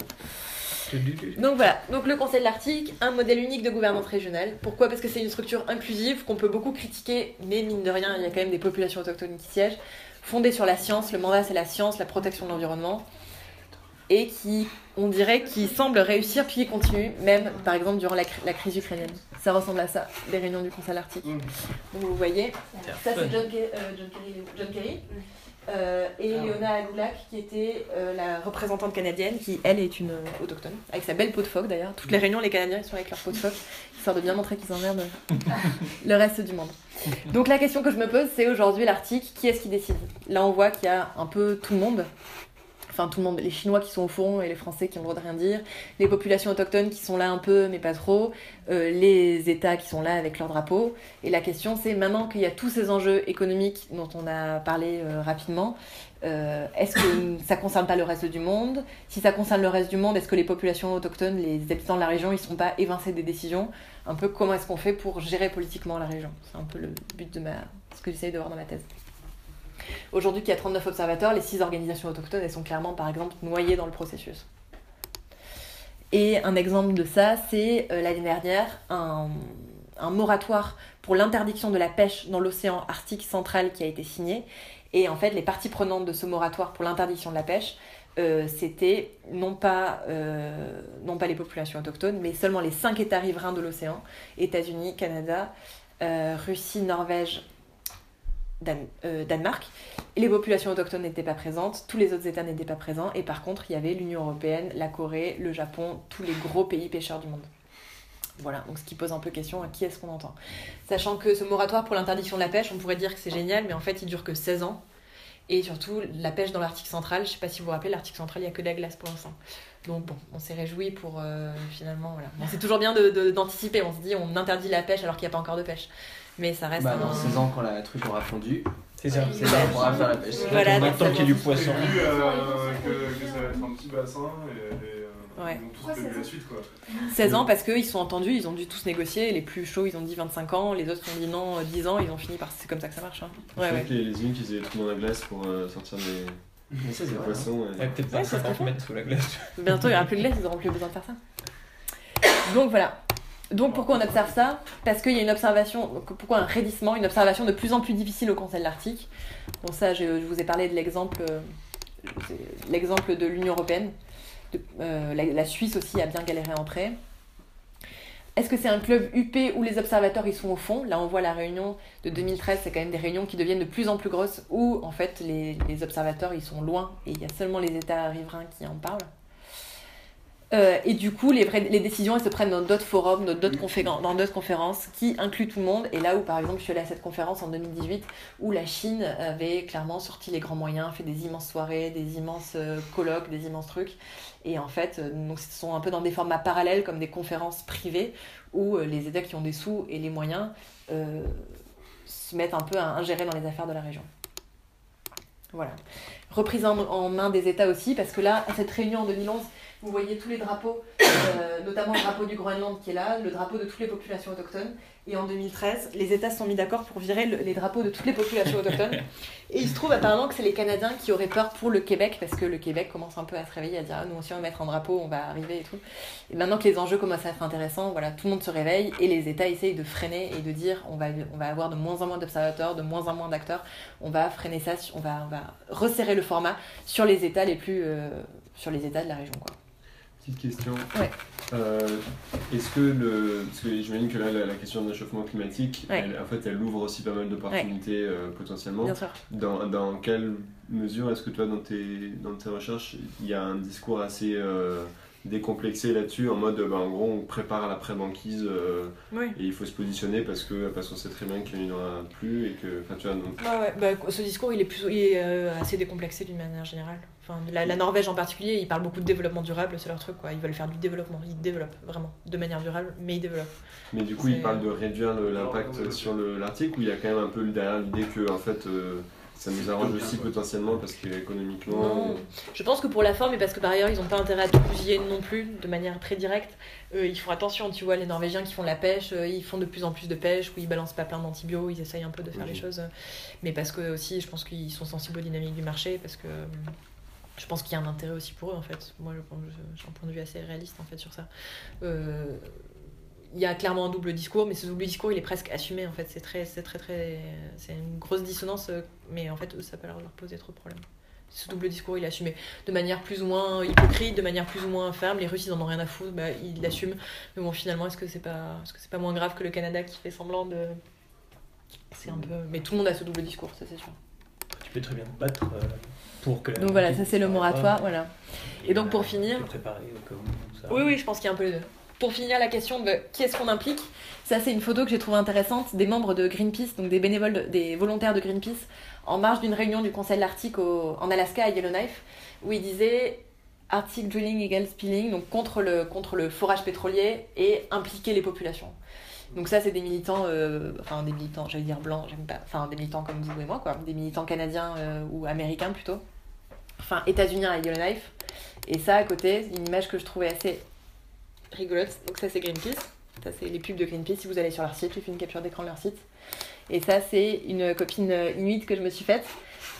Donc voilà, donc le Conseil de l'Arctique, un modèle unique de gouvernance régionale. Pourquoi? Parce que c'est une structure inclusive qu'on peut beaucoup critiquer, mais mine de rien, il y a quand même des populations autochtones qui siègent, fondée sur la science. Le mandat, c'est la science, la protection de l'environnement, et qui, on dirait, qui semble réussir puis qui continue, même par exemple durant la crise ukrainienne. Ça ressemble à ça, les réunions du Conseil de l'Arctique. Donc vous voyez, ça c'est John, Ke- euh, John Kerry, John Kerry. Euh, et Ah ouais. Léona Agoulak, qui était euh, la représentante canadienne, qui elle est une euh, autochtone, avec sa belle peau de phoque d'ailleurs. Toutes les réunions, les Canadiens ils sont avec leur peau de phoque, histoire de bien montrer qu'ils emmerdent (laughs) le reste du monde. Donc la question que je me pose, c'est aujourd'hui l'Arctique, qui est-ce qui décide? Là on voit qu'il y a un peu tout le monde. Enfin, tout le monde, les Chinois qui sont au fond et les Français qui ont le droit de rien dire, les populations autochtones qui sont là un peu mais pas trop, euh, les États qui sont là avec leur drapeau. Et la question, c'est maintenant qu'il y a tous ces enjeux économiques dont on a parlé euh, rapidement, euh, est-ce que (coughs) ça concerne pas le reste du monde? Si ça concerne le reste du monde, est-ce que les populations autochtones, les habitants de la région, ils ne seront pas évincés des décisions? Un peu comment est-ce qu'on fait pour gérer politiquement la région? C'est un peu le but de ma, ce que j'essaye de voir dans ma thèse. Aujourd'hui, il y a 39 observateurs, les 6 organisations autochtones, sont clairement, par exemple, noyées dans le processus. Et un exemple de ça, c'est euh, l'année dernière, un, moratoire pour l'interdiction de la pêche dans l'océan Arctique central qui a été signé. Et en fait, les parties prenantes de ce moratoire pour l'interdiction de la pêche, euh, c'était non pas, euh, non pas les populations autochtones, mais seulement les cinq États riverains de l'océan, États-Unis, Canada, Russie, Norvège, Euh, Danemark. Les populations autochtones n'étaient pas présentes, tous les autres États n'étaient pas présents, et par contre, il y avait l'Union européenne, la Corée, le Japon, tous les gros pays pêcheurs du monde. Voilà, donc ce qui pose un peu question à qui est-ce qu'on entend. Sachant que ce moratoire pour l'interdiction de la pêche, on pourrait dire que c'est génial, mais en fait il dure que 16 ans. Et surtout, la pêche dans l'Arctique central, je sais pas si vous vous rappelez, l'Arctique central, il n'y a que de la glace pour l'instant. Donc bon, on s'est réjoui pour euh, finalement, voilà. C'est toujours bien de- de- d'anticiper, on se dit on interdit la pêche alors qu'il n'y a pas encore de pêche. Mais ça reste Bah, un- dans 16 ans, quand la truc aura fondu, C'est ça. c'est là on pourra faire la pêche. Voilà, en même donc temps ça qu'il y ait du poisson. Vu euh, que, que ça va être un petit bassin et, et, euh, Ouais. ils tous la suite quoi. 16 ans parce qu'ils sont entendus, ils ont dû tous négocier. Les plus chauds, ils ont dit 25 ans, les autres ont dit non, euh, 10 ans, ils ont fini par. C'est comme ça que ça marche. Hein. Je Ouais, que les, les Inuits, ils faisaient des trous dans la glace pour euh, sortir des, Mais ça, c'est des vrai. poissons. A et- peut-être Ouais, pas ça se 50 fait. mètres sous la glace. Bientôt, il n'y aura plus de glace, ils n'auront plus besoin de faire ça. Donc voilà. Donc pourquoi on observe ça? Parce qu'il y a une observation, pourquoi un raidissement, une observation de plus en plus difficile au Conseil de l'Arctique? Bon ça, je, vous ai parlé de l'exemple, euh, l'exemple de l'Union européenne. De- euh, la, la Suisse aussi a bien galéré à entrer. Est-ce que c'est un club UP où les observateurs ils sont au fond? Là on voit la réunion de 2013, c'est quand même des réunions qui deviennent de plus en plus grosses où en fait les, les observateurs ils sont loin et il y a seulement les États riverains qui en parlent. Euh, et du coup, les, vraies- les décisions, elles se prennent dans d'autres forums, dans d'autres, conféren- dans d'autres conférences qui incluent tout le monde. Et là où, par exemple, je suis allée à cette conférence en 2018, où la Chine avait clairement sorti les grands moyens, fait des immenses soirées, des immenses euh, colloques, des immenses trucs. Et en fait, euh, donc, ce sont un peu dans des formats parallèles, comme des conférences privées, où les États qui ont des sous et les moyens euh, se mettent un peu à ingérer dans les affaires de la région. Voilà. Reprise en, en main des États aussi, parce que là, à cette réunion en 2011, vous voyez tous les drapeaux, euh, notamment le drapeau du Groenland qui est là, le drapeau de toutes les populations autochtones. Et en 2013, les États se sont mis d'accord pour virer le- les drapeaux de toutes les populations autochtones. Et il se trouve apparemment que c'est les Canadiens qui auraient peur pour le Québec, parce que le Québec commence un peu à se réveiller, à dire ah, nous aussi on va mettre un drapeau, on va arriver et tout. Et maintenant que les enjeux commencent à être intéressants, voilà, tout le monde se réveille et les États essayent de freiner et de dire on va, on va avoir de moins en moins d'observateurs, de moins en moins d'acteurs, on va freiner ça, on va, on va resserrer le format sur les États les plus. euh, sur les États de la région. Quoi. Petite question. Ouais. Euh, Est-ce que le. Parce que j'imagine que là, la, la question de réchauffement climatique, Ouais. elle- en fait, elle ouvre aussi pas mal d'opportunités euh, potentiellement. Bien sûr. Dans, dans quelle mesure est-ce que toi, dans tes, dans tes recherches, il y a un discours assez euh, décomplexé là-dessus, en mode, bah, en gros, on prépare l'après-banquise Oui. et il faut se positionner parce que parce qu'on sait très bien qu'il n'y en aura plus et que. Enfin, tu vois, donc. Ouais, ouais, bah, ce discours, il est, plus, il est assez décomplexé d'une manière générale. Enfin, la, la Norvège en particulier, ils parlent beaucoup de développement durable, c'est leur truc. Quoi. Ils veulent faire du développement. Ils développent vraiment de manière durable, mais ils développent. Mais du coup, C'est- il parle de réduire le- l'impact sur le- l'Arctique ou il y a quand même un peu derrière l'idée que en fait, euh, ça nous arrange aussi potentiellement parce qu'économiquement. Non. Je pense que pour la forme, et parce que par ailleurs, ils n'ont pas intérêt à tout bousiller non plus, de manière très directe, euh, ils font attention. Tu vois, les Norvégiens qui font de la pêche, euh, ils font de plus en plus de pêche, où ils balancent pas plein d'antibiotiques, ils essayent un peu de faire les choses. mais parce que aussi, je pense qu'ils sont sensibles aux dynamiques du marché, parce que euh, je pense qu'il y a un intérêt aussi pour eux, en fait. Moi, j'ai un point de vue assez réaliste, en fait, sur ça. Euh, il y a clairement un double discours, mais ce double discours, il est presque assumé, en fait. C'est très, c'est très, très... C'est une grosse dissonance, euh, mais en fait, ça peut leur leur poser trop de problèmes ce double discours il est assumé de manière plus ou moins hypocrite de manière plus ou moins ferme les Russes ils en ont rien à foutre bah, ils l'assument mais bon finalement est-ce que c'est pas est-ce que c'est pas moins grave que le Canada qui fait semblant de c'est un peu mais tout le monde a ce double discours ça c'est sûr Tu peux très bien te battre euh, pour que la donc voilà ça c'est le moratoire pas- voilà. Et donc pour euh, finir te préparer au cas où ça oui oui je pense qu'il y a un peu les deux. Pour finir la question de qui est-ce qu'on implique, ça c'est une photo que j'ai trouvée intéressante des membres de Greenpeace, donc des bénévoles, de- des volontaires de Greenpeace, en marge d'une réunion du Conseil de l'Arctique en Alaska à Yellowknife, où ils disaient Arctic drilling equals spilling, donc contre le, contre le forage pétrolier et impliquer les populations. Donc ça, c'est des militants, euh, enfin des militants, j'allais dire blancs, j'aime pas, enfin des militants comme vous et moi, quoi, des militants canadiens euh, ou américains plutôt, enfin états-uniens à Yellowknife. Et ça, à côté, une image que je trouvais assez rigolote. Donc ça, c'est Greenpeace. Ça, c'est les pubs de Greenpeace. Si vous allez sur leur site, j'ai fait une capture d'écran de leur site. Et ça, c'est une copine euh, inuite que je me suis faite,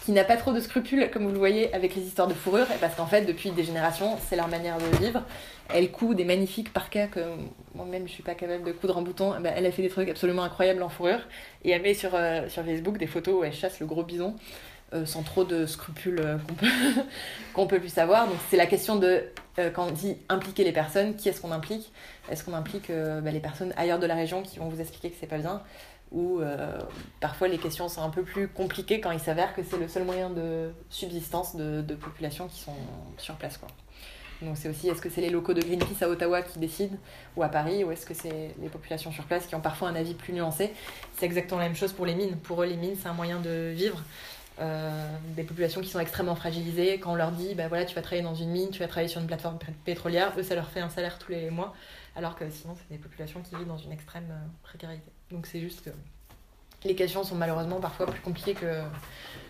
qui n'a pas trop de scrupules, comme vous le voyez, avec les histoires de fourrure, parce qu'en fait, depuis des générations, c'est leur manière de vivre. Elle coud des magnifiques parkas que moi-même, je suis pas capable de coudre en bouton. Eh ben, elle a fait des trucs absolument incroyables en fourrure, et elle met sur, euh, sur Facebook des photos où elle chasse le gros bison. euh, sans trop de scrupules euh, qu'on peut, (laughs) peut plus savoir. Donc c'est la question de, quand on dit impliquer les personnes, qui est-ce qu'on implique? Est-ce qu'on implique bah, les personnes ailleurs de la région qui vont vous expliquer que c'est pas bien? Ou euh, parfois les questions sont un peu plus compliquées quand il s'avère que c'est le seul moyen de subsistance de, populations qui sont sur place. Quoi. Donc c'est aussi, est-ce que c'est les locaux de Greenpeace à Ottawa qui décident, ou à Paris, ou est-ce que c'est les populations sur place qui ont parfois un avis plus nuancé? C'est exactement la même chose pour les mines. Pour eux, les mines, c'est un moyen de vivre. Euh, des populations qui sont extrêmement fragilisées, quand on leur dit, bah voilà, tu vas travailler dans une mine, tu vas travailler sur une plateforme pé- pétrolière, eux, ça leur fait un salaire tous les mois, alors que sinon, c'est des populations qui vivent dans une extrême euh, précarité. Donc c'est juste que les questions sont malheureusement parfois plus compliquées que,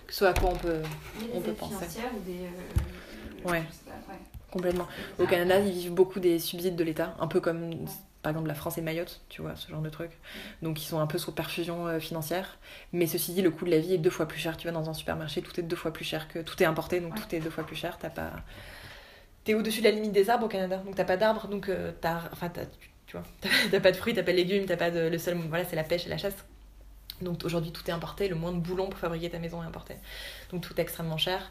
que ce à quoi on peut, on des peut penser. ou des. euh, Ouais. Complètement. Au Canada, ils vivent beaucoup des subsides de l'État, un peu comme par exemple la France et Mayotte, tu vois, ce genre de truc. Donc ils sont un peu sous perfusion euh, financière. Mais ceci dit, le coût de la vie est deux fois plus cher. Tu vas dans un supermarché, tout est deux fois plus cher que. Tout est importé, donc tout est deux fois plus cher. T'as pas. T'es au-dessus de la limite des arbres au Canada, donc t'as pas d'arbres, donc euh, t'as. Enfin, t'as- tu, vois, t'as pas de fruits, t'as pas de légumes, t'as pas de. Le seul. Voilà, c'est la pêche et la chasse. Donc aujourd'hui, tout est importé, le moins de boulons pour fabriquer ta maison est importé. Donc tout est extrêmement cher.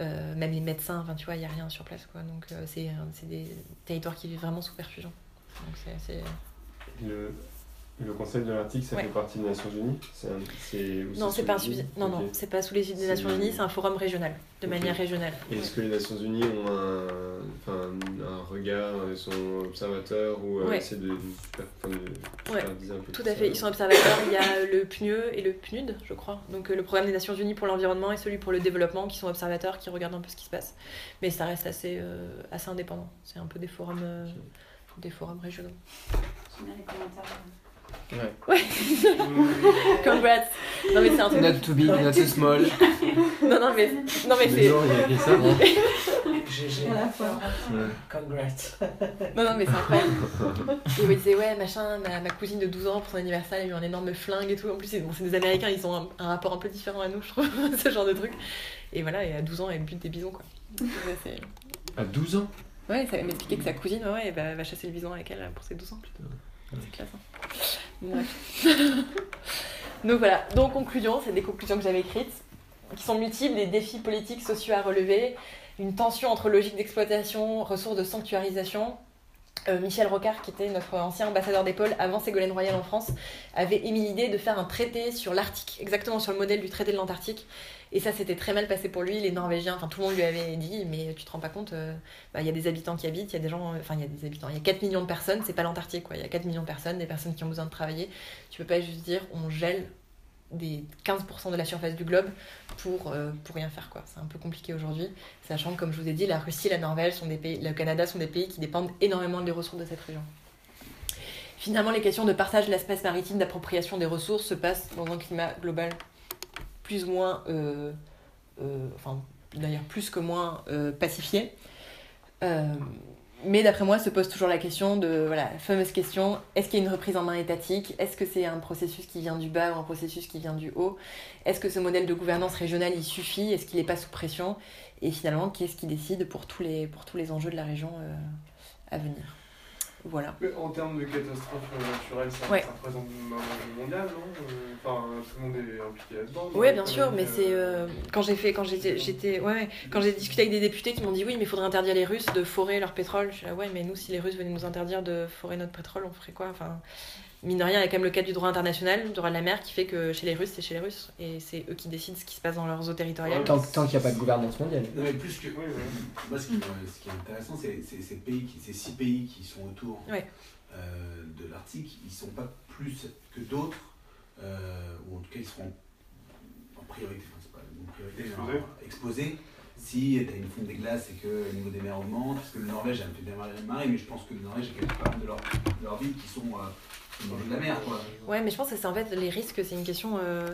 Euh, même les médecins, tu vois, il n'y a rien sur place quoi. Donc euh, c'est des territoires qui vivent vraiment sous perfusion. Donc c'est le Conseil de l'Arctique, ça Ouais. fait partie des Nations Unies C'est un- c'est- ou Non, c'est pas Non, non, c'est pas sous les des Nations Unies, c'est un forum régional, de manière régionale. Et Est-ce que les Nations Unies ont un, enfin, un regard, ils sont observateurs ou euh, Ouais. essaient de, de de Ouais, superviser un peu tout tout à ça fait. Ils sont observateurs. Il y a le PNUE et le PNUD, je crois. Donc euh, le programme des Nations Unies pour l'environnement et celui pour le développement, qui sont observateurs, qui regardent un peu ce qui se passe. Mais ça reste assez, euh, assez indépendant. C'est un peu des forums, euh, des forums régionaux. J'aime bien les commentaires. Ouais. Ouais. (laughs) Congrats. Non mais c'est un truc. Not too big, not too small. Non non mais non mais c'est. genre, il y a ça, non GG. À la. Congrats. Non, non, mais c'est incroyable. Et il disait, ouais, machin, ma, ma cousine de 12 ans, pour son anniversaire, elle a eu un énorme flingue et tout. En plus, c'est bon, c'est des Américains, ils ont un, un rapport un peu différent à nous, je trouve, (laughs) ce genre de truc. Et voilà, et à 12 ans, elle bute des bisons, quoi. Ouais, À 12 ans? Ouais, ça m'expliquait que sa cousine, ouais, elle va, va chasser le bison avec elle pour ses 12 ans. C'est classe, hein. (laughs) Donc voilà, donc conclusion, c'est des conclusions que j'avais écrites, qui sont multiples, des défis politiques, sociaux à relever, une tension entre logique d'exploitation, ressources de sanctuarisation. Euh, Michel Rocard, qui était notre ancien ambassadeur des pôles avant Ségolène Royal en France, avait émis l'idée de faire un traité sur l'Arctique, exactement sur le modèle du traité de l'Antarctique. Et ça, c'était très mal passé pour lui. Les Norvégiens, enfin tout le monde lui avait dit, mais tu te rends pas compte, euh, bah, il y a des habitants qui habitent, il y a des gens, enfin il y a des habitants, il y a 4 millions de personnes, c'est pas l'Antarctique quoi, il y a 4 millions de personnes, des personnes qui ont besoin de travailler. Tu peux pas juste dire on gèle des 15% de la surface du globe pour, euh, pour rien faire quoi. C'est un peu compliqué aujourd'hui, sachant que comme je vous ai dit, la Russie, la Norvège, sont des pays, le Canada sont des pays qui dépendent énormément des ressources de cette région. Finalement, les questions de partage de l'espace maritime, d'appropriation des ressources se passent dans un climat global plus ou moins, euh, euh, enfin d'ailleurs plus que moins pacifié. Mais d'après moi, se pose toujours la question de, voilà, fameuse question, est-ce qu'il y a une reprise en main étatique? Est-ce que c'est un processus qui vient du bas ou un processus qui vient du haut? Est-ce que ce modèle de gouvernance régionale, il suffit? Est-ce qu'il n'est pas sous pression? Et finalement, qui est-ce qui décide pour tous les, pour tous les enjeux de la région euh, à venir? Voilà. En termes de catastrophe euh, naturelle, ça, Ouais. ça représente un enjeu mondial, non? Euh, Enfin, tout le monde est impliqué là-dedans. Oui, bien euh, sûr, mais c'est euh, quand j'ai fait, quand j'étais, j'étais, ouais, quand j'ai discuté avec des députés qui m'ont dit oui, mais il faudrait interdire les Russes de forer leur pétrole. Je suis là, ouais, mais nous, si les Russes venaient nous interdire de forer notre pétrole, on ferait quoi? Enfin, mine de rien, il y a quand même le cadre du droit international, du droit de la mer, qui fait que chez les Russes, c'est chez les Russes, et c'est eux qui décident ce qui se passe dans leurs eaux territoriales. Tant, tant qu'il n'y a pas de gouvernance mondiale. Non, mais plus que. Moi, ce qui, ce qui est intéressant, c'est c'est ces pays, qui, ces six pays qui sont autour. Ouais. euh, de l'Arctique, ils sont pas plus que d'autres, euh, ou en tout cas ils seront en priorité, enfin c'est pas une priorité, Exposés. si tu as une fonte des glaces et que le niveau des mers augmente, parce que le Norvège, fait bien marrer, marrer, mais je pense que le Norvège, a pas mal de leurs de leurs villes qui sont euh, de la mer. Quoi. Ouais, mais je pense que c'est en fait les risques, c'est une question. euh,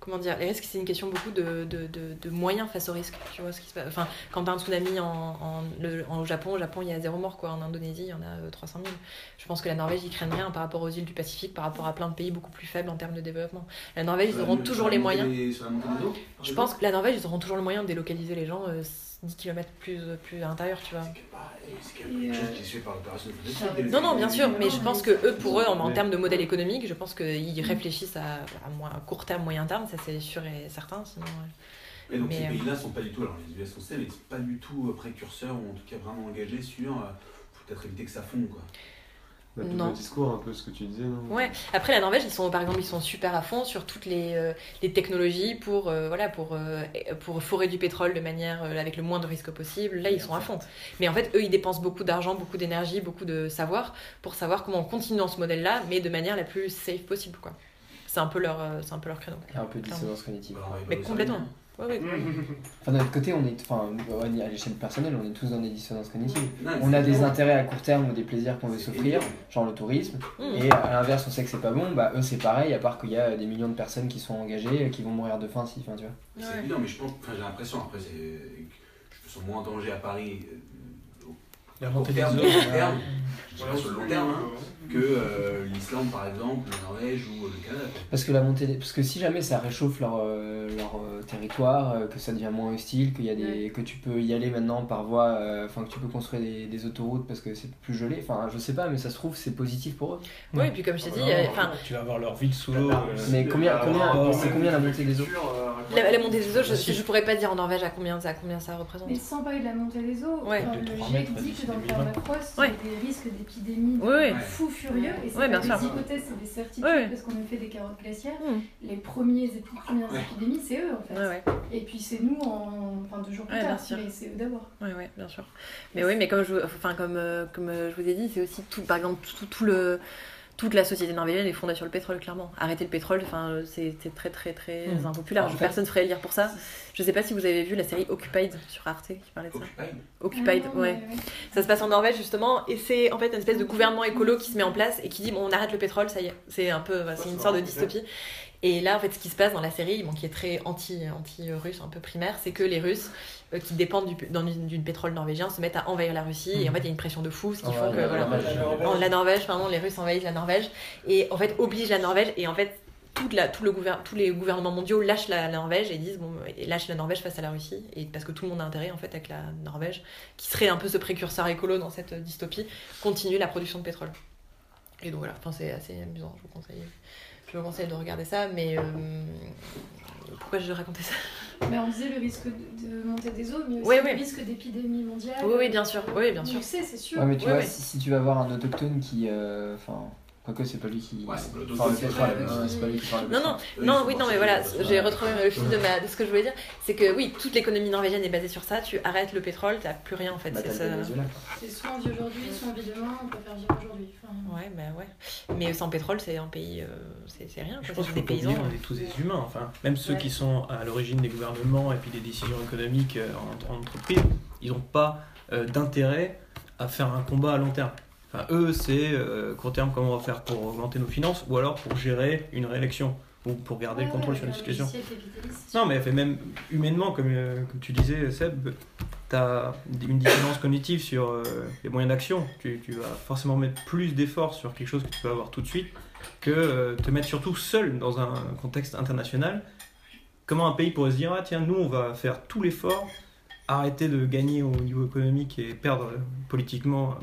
comment dire Les risques, c'est une question beaucoup de, de, de, de moyens face aux risques. Tu vois ce qui se passe. Enfin, quand t'as un tsunami en, en, le- en- au Japon, au Japon, il y a zéro mort, quoi. En Indonésie, il y en a euh, 300 000. Je pense que la Norvège, ils craignent rien par rapport aux îles du Pacifique, par rapport à plein de pays beaucoup plus faibles en termes de développement. La Norvège, ils auront toujours les moyens. des- Je pense que la Norvège, ils auront toujours le moyen de délocaliser les gens euh, 10 km plus, plus à l'intérieur, tu vois. C'est quelque chose qui se fait par l'opération de Non, non, bien sûr, mais je pense que eux, pour eux, en, termes de modèle économique, je pense qu'ils réfléchissent à, à, moins- à court terme, moyen terme, ça c'est sûr et certain. Sinon, ouais. Et donc Mais, ces euh, pays-là sont pas du tout, alors les US on sait, mais ils sont pas du tout euh, précurseurs ou en tout cas vraiment engagés sur. euh, peut-être éviter que ça fonde quoi. Bah, Non. le discours, un peu ce que tu disais, non? Ouais. Après la Norvège, ils sont par exemple, ils sont super à fond sur toutes les, euh, les technologies pour euh, voilà pour euh, pour forer du pétrole de manière euh, avec le moins de risques possible. Là, ils sont à fond. Mais en fait, eux, ils dépensent beaucoup d'argent, beaucoup d'énergie, beaucoup de savoir pour savoir comment on continue dans ce modèle-là, mais de manière la plus safe possible, quoi. C'est un peu leur euh, c'est un peu leur créneau. Un peu de dissonance cognitive. Mais complètement. Ouais, ouais. (laughs) Enfin, de notre côté, on est, enfin, à l'échelle personnelle, on est tous dans des dissonances cognitives. Non, On a des intérêts à court terme ou des plaisirs qu'on veut s'offrir, genre le tourisme. Mmh. Et à l'inverse, on sait que c'est pas bon, bah eux c'est pareil, à part qu'il y a des millions de personnes qui sont engagées, qui vont mourir de faim si, enfin tu vois. C'est évident, mais je pense, enfin j'ai l'impression, après c'est, je me sens moins en danger à Paris euh, au La court montée des terme, eaux. au terme, dis Voilà, pas sur le long terme, hein, que euh, l'Islande par exemple, la Norvège ou le Canada. Parce que la montée, des- parce que si jamais ça réchauffe leur, euh, leur euh, territoire, euh, que ça devient moins hostile, qu'il y a des, que tu peux y aller maintenant par voie, euh, enfin que tu peux construire des, des autoroutes parce que c'est plus gelé, enfin je sais pas, mais ça se trouve c'est positif pour eux. Ouais, et puis comme je t'ai dit, enfin, tu vas avoir leur ville sous l'eau. Mais combien, combien, c'est combien la montée des eaux la, la montée des eaux, je, je pourrais pas dire en Norvège à combien ça, combien ça représente. Mais sans parler de la montée des eaux, Ouais. enfin, De le 3 GIEC dit que dans le 2020. permafrost, il y a des risques d'épidémie Oui, oui. fous furieux, et c'est bien pas sûr. des hypothèses, c'est des certitudes, parce qu'on a fait des carottes glaciaires. Hmm. Les premiers, les premières épidémies, c'est eux en fait. Et puis c'est nous, en... enfin deux jours plus tard, sûr. mais c'est eux d'abord. Ouais, ouais, bien sûr. Mais oui, mais comme je, vous- enfin, comme, euh, comme euh, je vous ai dit, c'est aussi tout, par exemple, tout, tout le, toute la société norvégienne est fondée sur le pétrole, clairement. Arrêter le pétrole, enfin, euh, c'est très, très, très Hmm. impopulaire. En fait- Personne ne ferait lire pour ça. Je sais pas si vous avez vu la série Occupied sur Arte qui parlait de ça. Occupied. Occupied, Ah non, ouais. mais Ça se passe en Norvège justement, et c'est en fait une espèce de gouvernement écolo qui se met en place et qui dit bon on arrête le pétrole, ça y est. C'est un peu, c'est une sorte de dystopie. Et là en fait ce qui se passe dans la série, bon, qui est très anti anti russe, un peu primaire, c'est que les Russes euh, qui dépendent du, d'une pétrole norvégien se mettent à envahir la Russie et en fait il y a une pression de fou, ce qui Ah font ouais, que la voilà. Norvège. La Norvège, pardon, les Russes envahissent la Norvège et en fait obligent la Norvège et en fait toute la, tout le tous les gouvernements mondiaux lâchent la, la Norvège et disent bon et lâchent la Norvège face à la Russie et parce que tout le monde a intérêt en fait avec la Norvège qui serait un peu ce précurseur écolo dans cette euh, dystopie continue la production de pétrole et donc voilà enfin c'est assez amusant je vous conseille je vous conseille de regarder ça mais euh, pourquoi je racontais ça? Mais on disait le risque de, de montée des eaux, mais aussi le risque d'épidémie mondiale. oui oui bien sûr oui bien On sûr le sait, c'est sûr. Ouais, mais tu Ouais, vois, ouais. Si, si tu vas voir un autochtone qui. euh, Enfin, quoique c'est pas lui qui. Ouais, c'est pas Enfin, lui qui- c'est pas lui qui parle. non non Non, oui, non, mais voilà, j'ai retrouvé le fil de, ma, de ce que je voulais dire. C'est que oui, toute l'économie norvégienne est basée sur ça. Tu arrêtes le pétrole, t'as plus rien en fait. Bah, c'est ça. Soit on vit aujourd'hui, soit on vit demain, on préfère vivre aujourd'hui. Enfin, Ouais, bah ouais. Mais sans pétrole, c'est un pays. euh, c'est c'est rien. Je pense C'est qu'il des paysans. on est tous des humains. Enfin, même ceux Ouais. qui sont à l'origine des gouvernements et puis des décisions économiques euh, en, en entreprise, ils n'ont pas euh, d'intérêt à faire un combat à long terme. Enfin, eux, c'est euh, court terme comment on va faire pour augmenter nos finances ou alors pour gérer une réélection ou pour garder le contrôle ouais, sur la le situation. Non, mais fait même humainement, comme, euh, comme tu disais, Seb, tu as une dissonance cognitive sur euh, les moyens d'action. Tu, tu vas forcément mettre plus d'efforts sur quelque chose que tu peux avoir tout de suite que euh, te mettre surtout seul dans un contexte international. Comment un pays pourrait se dire, ah tiens, nous, on va faire tout l'effort, arrêter de gagner au niveau économique et perdre politiquement,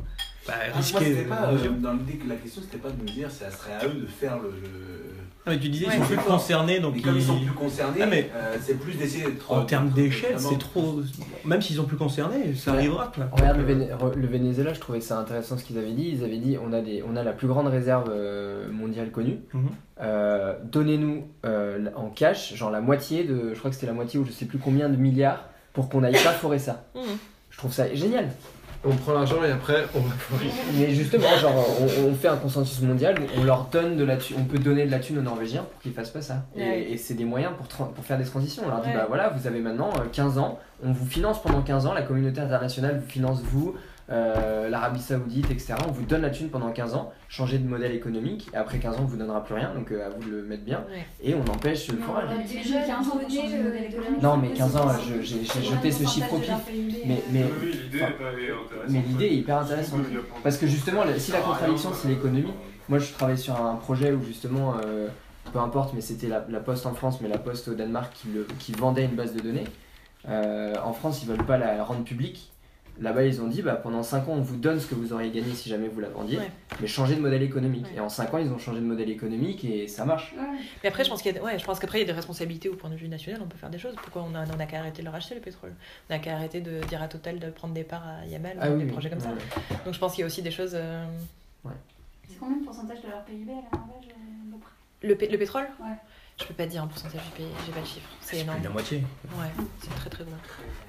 bah, Ah, moi, risquer c'était euh, pas, euh, dans l'idée que la question c'était pas de me dire ça serait à eux de faire le. le- Non, mais tu disais, Ouais, ils sont plus concernés, donc Mais comme ils sont ils- plus concernés, Ah, mais- euh, c'est plus d'essayer d'être. en termes d'être d'échelle, c'est trop. Même s'ils sont plus concernés, ça Ouais. arrivera. Quoi. Regarde le, Donc, euh, Véné- re- le Venezuela, je trouvais ça intéressant ce qu'ils avaient dit. Ils avaient dit on a, des, on a la plus grande réserve euh, mondiale connue. Mhm. Euh, Donnez-nous euh, en cash, genre la moitié de. Je crois que c'était la moitié ou je sais plus combien de milliards pour qu'on n'aille pas forer ça. Mhm. Je trouve ça génial. On prend l'argent et après on va (laughs) Mais justement, genre, on, on fait un consensus mondial on leur donne de la thune, on peut donner de la thune aux Norvégiens pour qu'ils fassent pas ça. Et, Ouais. et c'est des moyens pour, tran- pour faire des transitions. On leur dit, Ouais. bah voilà, vous avez maintenant euh, 15 ans, on vous finance pendant 15 ans, la communauté internationale vous finance vous, euh, l'Arabie Saoudite, etc. On vous donne la thune pendant 15 ans, changez de modèle économique, et après 15 ans, on vous donnera plus rien, donc euh, à vous de le mettre bien. Ouais. Et on empêche le forage. leur a déjà 15 ans pour changer de modèle économique. Non, mais c'est 15 ans, j'ai jeté ce chiffre au pif. Mais, euh, mais, l'idée est mais l'idée hyper intéressante. Parce que justement, si la contradiction c'est l'économie, moi je travaille sur un projet où justement, euh, peu importe, mais c'était la, la Poste en France, mais la Poste au Danemark qui, le- qui vendait une base de données. Euh, en France, ils veulent pas la rendre publique. Là-bas, ils ont dit bah, pendant 5 ans, on vous donne ce que vous auriez gagné si jamais vous la vendiez, Ouais. mais changez de modèle économique. Ouais. Et en 5 ans, ils ont changé de modèle économique et ça marche. Mais après, je pense qu'il y a, ouais, je pense qu'après il y a des responsabilités au point de vue national. On peut faire des choses. Pourquoi on a, on a qu'à arrêter de leur acheter le pétrole? On a qu'à arrêter de dire à Total de prendre des parts à Yamal, Ah ou oui, des oui. projets comme ça. Ouais. Donc je pense qu'il y a aussi des choses. euh, C'est combien de pourcentage de leur PIB à la Norvège à peu près? Le, le pétrole? Ouais. Je peux pas dire en pourcentage. J'ai pas le chiffre. C'est C'est énorme. la moitié. Ouais, c'est très très gros.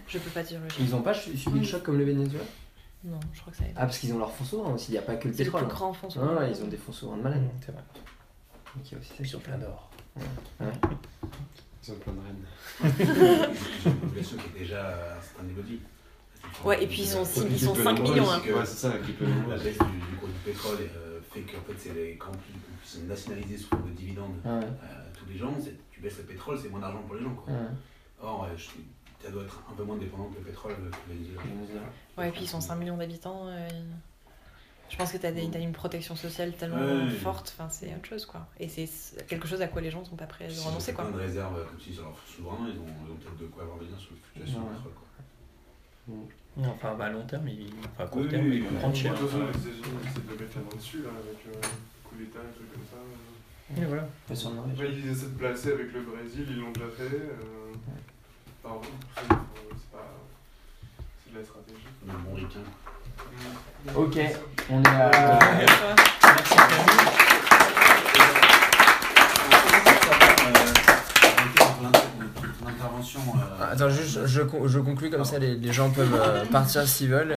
Je peux pas dire le chiffre. Ils n'ont pas su- subi le choc comme le Venezuela? Non, je crois que ça. Ah, parce qu'ils ont leur fonds souverains aussi, il n'y a pas que le C'est le pétrole. plus hein. grand fonds Ah, souverain. ils ont des fonds souverains de malade. C'est vrai. A aussi ça Ils fait. pleins d'or. Ouais. Ils ont plein de reines. (laughs) C'est une population qui est déjà à un certain niveau de vie. Ouais, et puis ils sont, six- ils Qui sont peut 5 le millions. hein. c'est Ouais, c'est ça, qui peut le. La baisse du, du cours du pétrole euh, fait qu'en fait, c'est les grands qui sont nationalisés sous forme de dividendes Ah ouais. euh, les gens. c'est- Tu baisses le pétrole, c'est moins d'argent pour les gens. Quoi. Ouais. Or, euh, je- ça doit être un peu moins dépendant que le pétrole euh, que Venezuela. Ouais, et puis ils sont 5 millions d'habitants. euh, Je pense que t'as des- t'as une protection sociale tellement Ouais, ouais. forte, enfin, c'est autre chose quoi. Et c'est quelque chose à quoi les gens sont pas prêts de Ils renoncer ont quoi. plein de réserves, euh, comme tu dis, sur leur souverain, ils ont, ils ont peut-être de quoi avoir bien sur le fluctuation Ouais. pétrole. Quoi. Enfin, bah, à long terme, ils... enfin, à court Oui, terme, oui, ils vont prendre De cher. les essaient de mettre la main dessus, là, avec euh, le coup d'État, et trucs comme ça. Et voilà. Pas sur le Norvège. Après, ils essaient de placer avec le Brésil, ils l'ont déjà fait. Euh... Pardon, c'est c'est pas. C'est de la stratégie. Le bon ricain. Ok, on est à. Merci Ton intervention. euh, Attends, juste, je, je conclue comme ça, les, les gens peuvent euh, partir s'ils veulent.